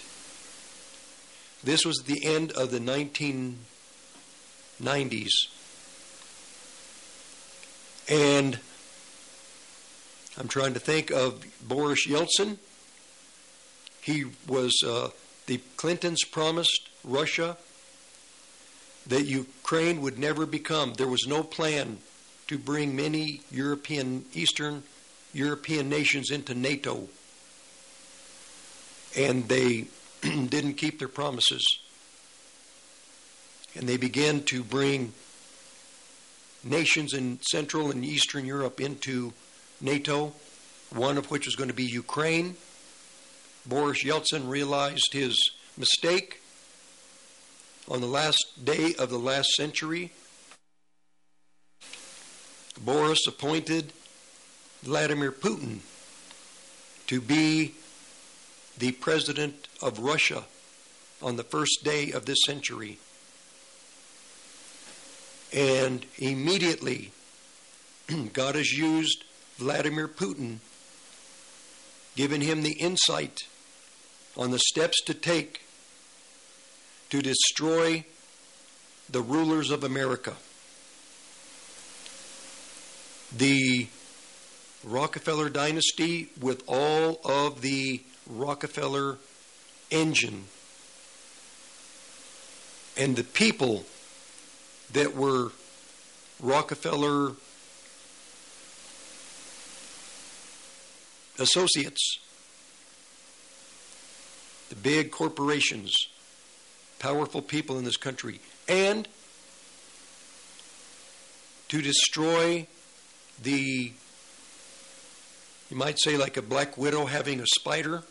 This was the end of the 1990s. And I'm trying to think of Boris Yeltsin. He was, uh, the Clintons promised Russia that Ukraine would never become, there was no plan to bring many European, Eastern European nations into NATO. And they didn't keep their promises. And they began to bring nations in Central and Eastern Europe into NATO, one of which was going to be Ukraine. Boris Yeltsin realized his mistake on the last day of the last century. Boris appointed Vladimir Putin to be the president of Russia on the first day of this century. And immediately, God has used Vladimir Putin, given him the insight on the steps to take to destroy the rulers of America. The Rockefeller dynasty, with all of the Rockefeller engine, and the people that were Rockefeller associates, the big corporations, powerful people in this country, and to destroy the, you might say, like a black widow having a spider.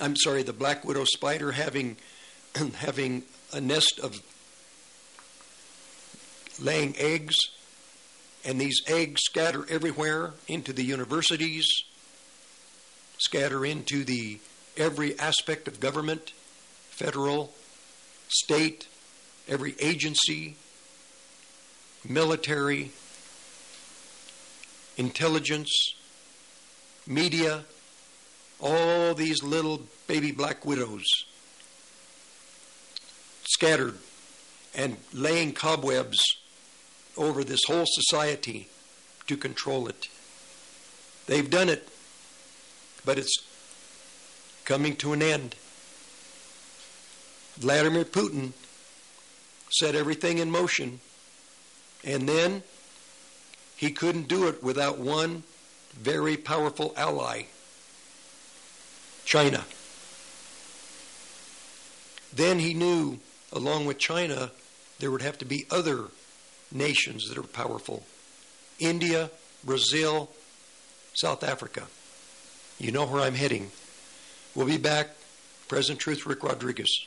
I'm sorry, the black widow spider having having a nest of laying eggs, and these eggs scatter everywhere into the universities, scatter into the every aspect of government, federal, state, every agency, military, intelligence, media, all these little baby black widows scattered and laying cobwebs over this whole society to control it. They've done it, but it's coming to an end. Vladimir Putin set everything in motion, and then he couldn't do it without one very powerful ally China. Then he knew, along with China, there would have to be other nations that are powerful India, Brazil, South Africa. You know where I'm heading. We'll be back. President Truth, Rick Rodriguez.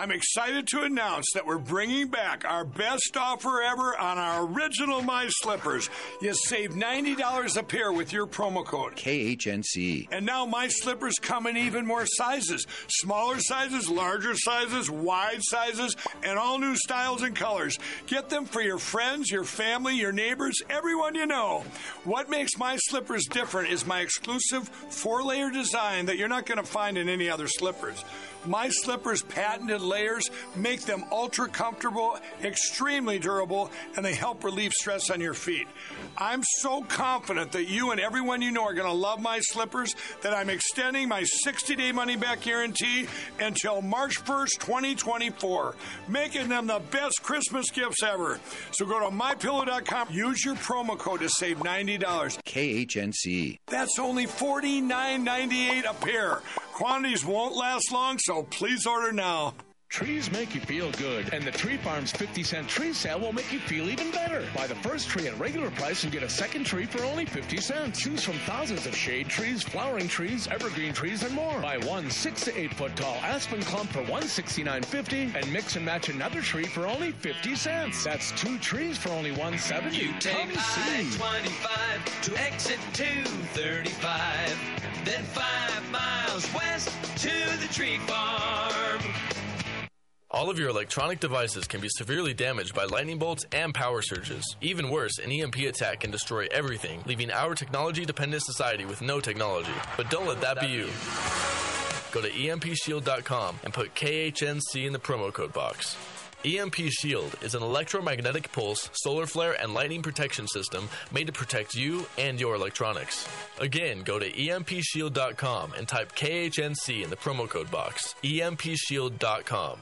I'm excited to announce that we're bringing back our best offer ever on our original My Slippers. You save $90 a pair with your promo code. KHNC. And now My Slippers come in even more sizes smaller sizes, larger sizes, wide sizes, and all new styles and colors. Get them for your friends, your family, your neighbors, everyone you know. What makes My Slippers different is my exclusive four layer design that you're not going to find in any other slippers. My Slippers patented layers make them ultra comfortable, extremely durable, and they help relieve stress on your feet. I'm so confident that you and everyone you know are going to love my slippers that I'm extending my 60 day money back guarantee until March 1st, 2024, making them the best Christmas gifts ever. So go to mypillow.com, use your promo code to save $90. KHNC. That's only $49.98 a pair. Quantities won't last long, so please order now. Trees make you feel good, and the Tree Farm's 50 cent tree sale will make you feel even better. Buy the first tree at regular price and get a second tree for only 50 cents. Choose from thousands of shade trees, flowering trees, evergreen trees, and more. Buy one 6 to 8 foot tall aspen clump for $169.50 and mix and match another tree for only 50 cents. That's two trees for only 170 You take Come. I-25 to exit 235, then five miles west to the tree farm. All of your electronic devices can be severely damaged by lightning bolts and power surges. Even worse, an EMP attack can destroy everything, leaving our technology dependent society with no technology. But don't let that be you. Go to EMPShield.com and put KHNC in the promo code box. EMP Shield is an electromagnetic pulse, solar flare, and lightning protection system made to protect you and your electronics. Again, go to EMPShield.com and type KHNC in the promo code box. EMPShield.com.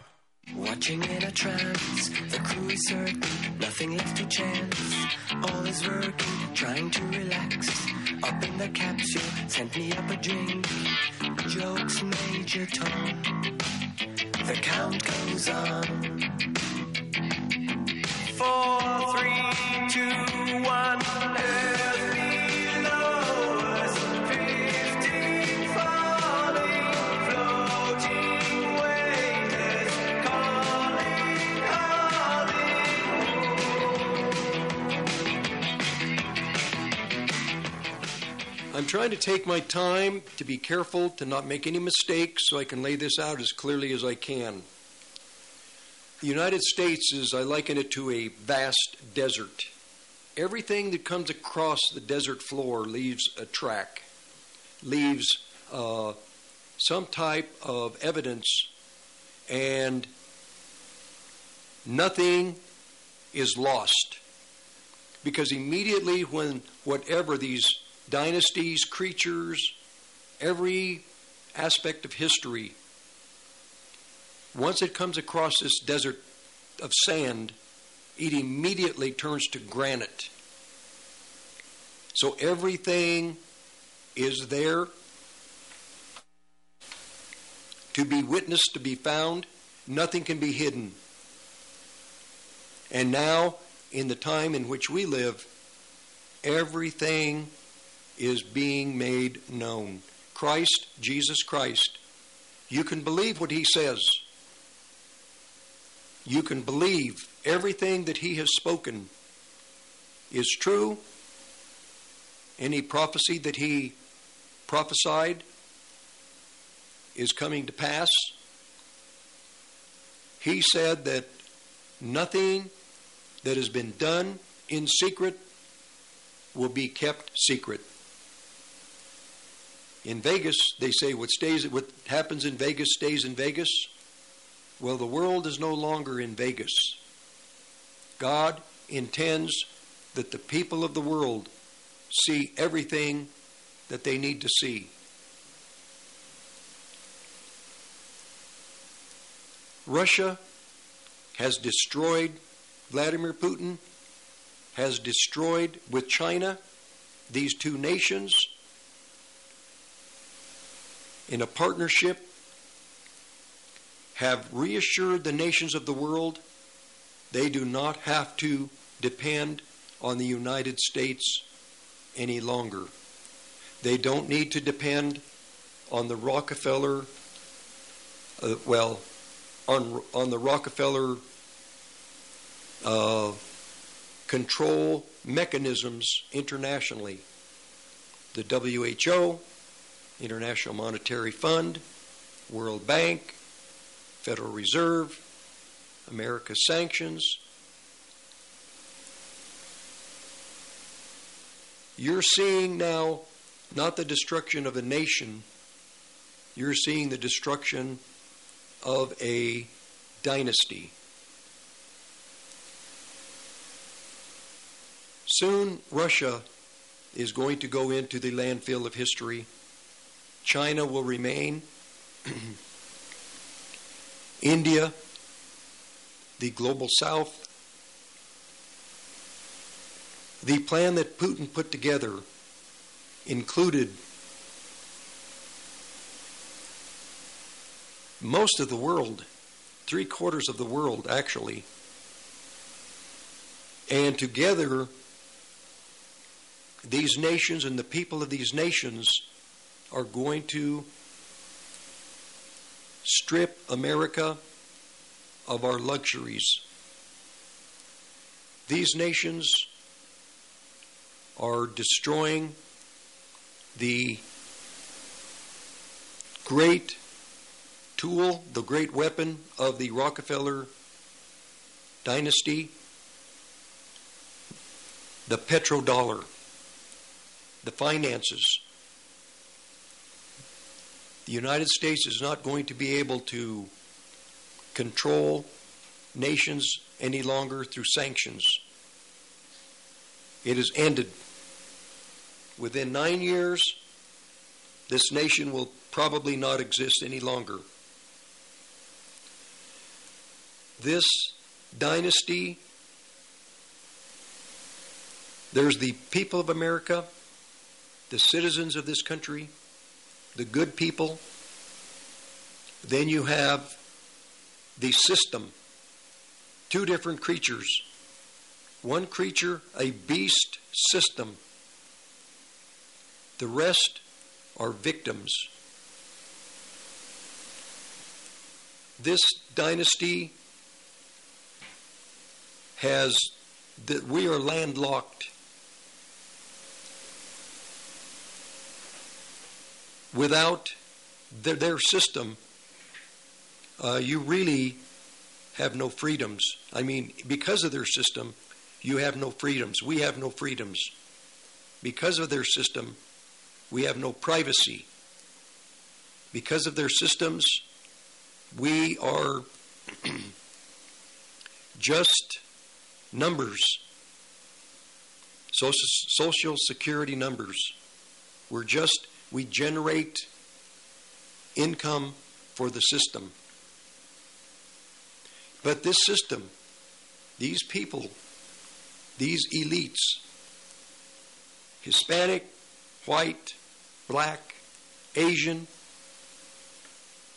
Watching in a trance, the crew is certain, nothing left to chance. All is working, trying to relax. Up in the capsule, sent me up a drink. Jokes, Major Tom. The count goes on. Four, three, two, one. I'm trying to take my time to be careful to not make any mistakes so I can lay this out as clearly as I can. The United States is, I liken it to a vast desert. Everything that comes across the desert floor leaves a track, leaves uh, some type of evidence, and nothing is lost. Because immediately when whatever these dynasties, creatures, every aspect of history, once it comes across this desert of sand, it immediately turns to granite. So everything is there to be witnessed, to be found. Nothing can be hidden. And now, in the time in which we live, everything is being made known. Christ, Jesus Christ. You can believe what he says. You can believe everything that he has spoken is true, any prophecy that he prophesied is coming to pass. He said that nothing that has been done in secret will be kept secret. In Vegas, they say what stays what happens in Vegas stays in Vegas. Well, the world is no longer in Vegas. God intends that the people of the world see everything that they need to see. Russia has destroyed Vladimir Putin, has destroyed with China these two nations in a partnership, have reassured the nations of the world they do not have to depend on the United States any longer. They don't need to depend on the Rockefeller, uh, well, on on the Rockefeller uh, control mechanisms internationally. The WHO, International Monetary Fund, World Bank, Federal Reserve, America's sanctions. You're seeing now not the destruction of a nation, you're seeing the destruction of a dynasty. Soon, Russia is going to go into the landfill of history. China will remain. India, the global south. The plan that Putin put together included most of the world, three quarters of the world actually. And together, these nations and the people of these nations are going to strip America of our luxuries. These nations are destroying the great tool, the great weapon of the Rockefeller dynasty, the petrodollar, the finances. The United States is not going to be able to control nations any longer through sanctions. It has ended. Within nine years, this nation will probably not exist any longer. This dynasty, there's the people of America, the citizens of this country, the good people. Then you have the system, two different creatures. One creature, a beast system. The rest are victims. This dynasty has that we are landlocked. Without their, their system, uh, you really have no freedoms. I mean, because of their system, you have no freedoms. We have no freedoms. Because of their system, we have no privacy. Because of their systems, we are just numbers, social, social security numbers. We're just, we generate income for the system. But this system, these people, these elites, Hispanic, white, black, Asian,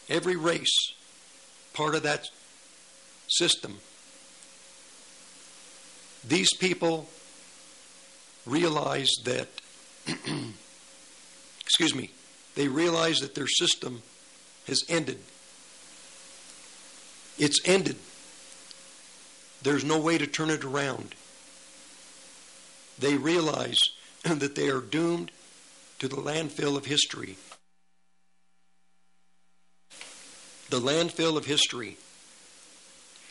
every race, part of that system. These people realize that, excuse me, they realize that their system has ended. It's ended. There's no way to turn it around. They realize that they are doomed to the landfill of history. The landfill of history.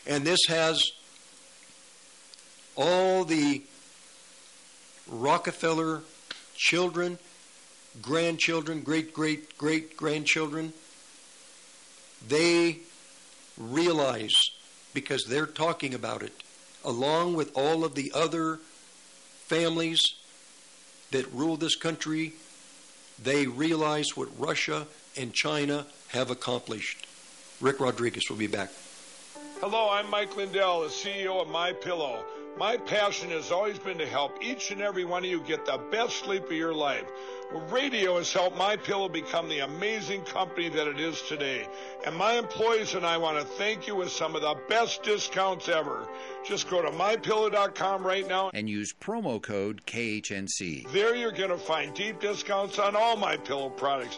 And this has all the Rockefeller children, grandchildren, great great great grandchildren. They realize because they're talking about it, along with all of the other families that rule this country, they realize what Russia and China have accomplished. Rick Rodriguez will be back. Hello, I'm Mike Lindell, the CEO of My Pillow. My passion has always been to help each and every one of you get the best sleep of your life. Radio has helped My Pillow become the amazing company that it is today. And my employees and I want to thank you with some of the best discounts ever. Just go to mypillow.com right now and use promo code KHNC. There you're going to find deep discounts on all my pillow products,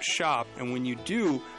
shop. And when you do,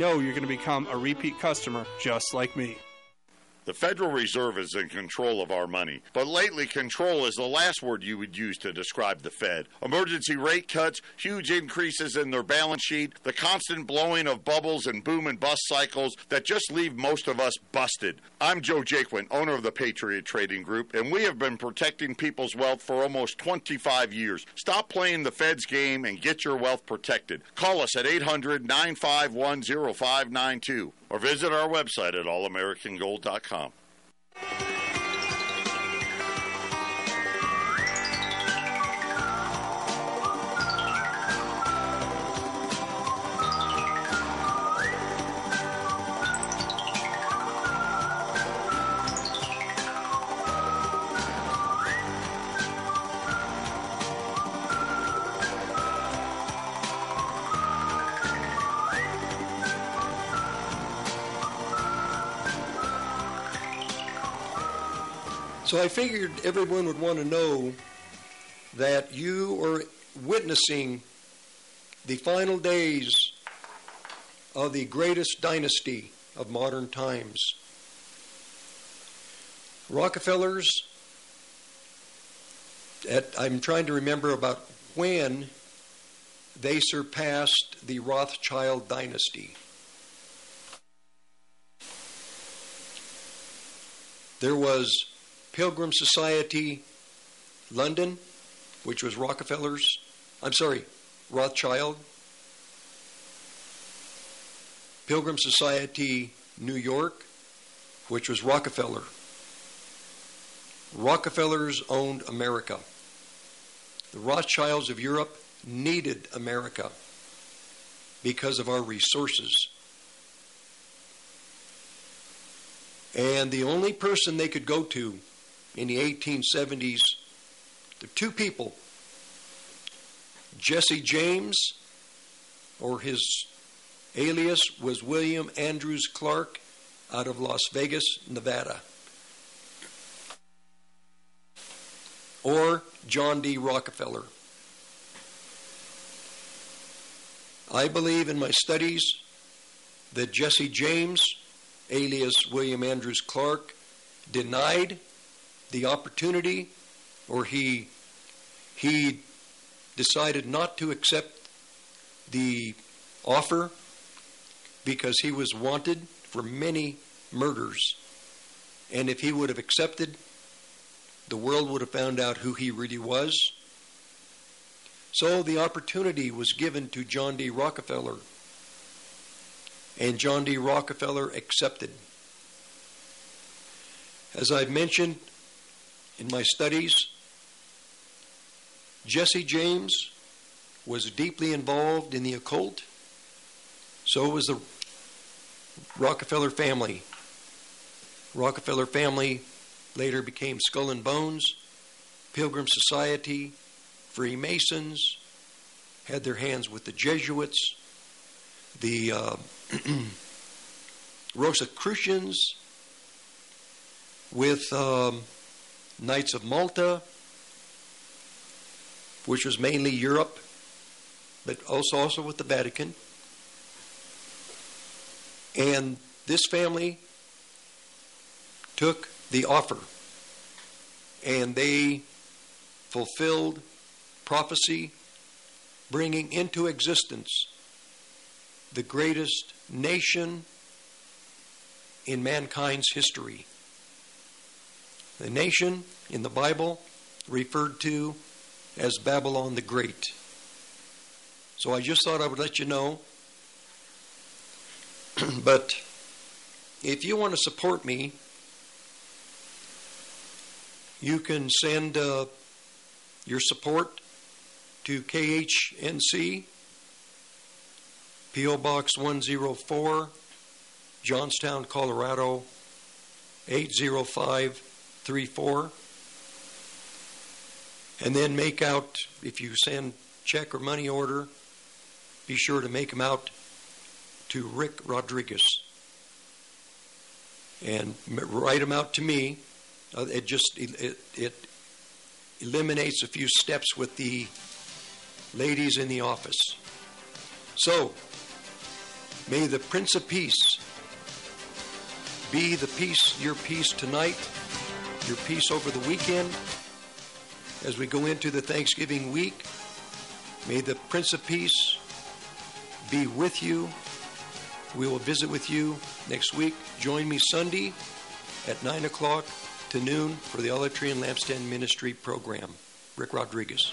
know you're going to become a repeat customer just like me. The Federal Reserve is in control of our money, but lately control is the last word you would use to describe the Fed. Emergency rate cuts, huge increases in their balance sheet, the constant blowing of bubbles and boom and bust cycles that just leave most of us busted. I'm Joe Jaquin, owner of the Patriot Trading Group, and we have been protecting people's wealth for almost 25 years. Stop playing the Fed's game and get your wealth protected. Call us at 800 951 0592 or visit our website at allamericangold.com. So I figured everyone would want to know that you are witnessing the final days of the greatest dynasty of modern times. Rockefellers, at, I'm trying to remember about when they surpassed the Rothschild dynasty. There was Pilgrim Society London, which was Rockefeller's, I'm sorry, Rothschild. Pilgrim Society New York, which was Rockefeller. Rockefellers owned America. The Rothschilds of Europe needed America because of our resources. And the only person they could go to in the 1870s, the two people, Jesse James, or his alias was William Andrews Clark out of Las Vegas, Nevada, or John D. Rockefeller. I believe in my studies that Jesse James, alias William Andrews Clark, denied the opportunity or he he decided not to accept the offer because he was wanted for many murders And if he would have accepted, the world would have found out who he really was. So the opportunity was given to John D. Rockefeller. And John D. Rockefeller accepted. As I've mentioned in my studies, Jesse James was deeply involved in the occult. So was the Rockefeller family. Rockefeller family later became Skull and Bones, Pilgrim Society, Freemasons, had their hands with the Jesuits, the uh, Rosicrucians, with um, Knights of Malta, which was mainly Europe, but also also with the Vatican. And this family took the offer and they fulfilled prophecy, bringing into existence the greatest nation in mankind's history. The nation in the Bible referred to as Babylon the Great. So I just thought I would let you know. but if you want to support me, you can send uh, your support to KHNC, P.O. Box 104, Johnstown, Colorado 80534. And then make out, if you send check or money order, be sure to make them out to Rick Rodriguez. And write them out to me. Uh, it just it, it eliminates a few steps with the ladies in the office. So, may the Prince of Peace be the peace, your peace tonight, your peace over the weekend. As we go into the Thanksgiving week, may the Prince of Peace be with you. We will visit with you next week. Join me Sunday at 9 o'clock to noon for the Olive Tree and Lampstand Ministry program. Rick Rodriguez.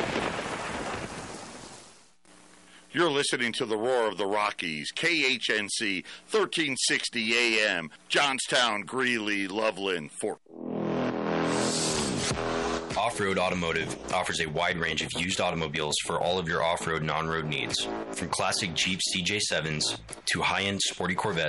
You're listening to the Roar of the Rockies, KHNC, 1360 AM, Johnstown, Greeley, Loveland, Fort. Off Road Automotive offers a wide range of used automobiles for all of your off road and on road needs. From classic Jeep CJ7s to high end sporty Corvettes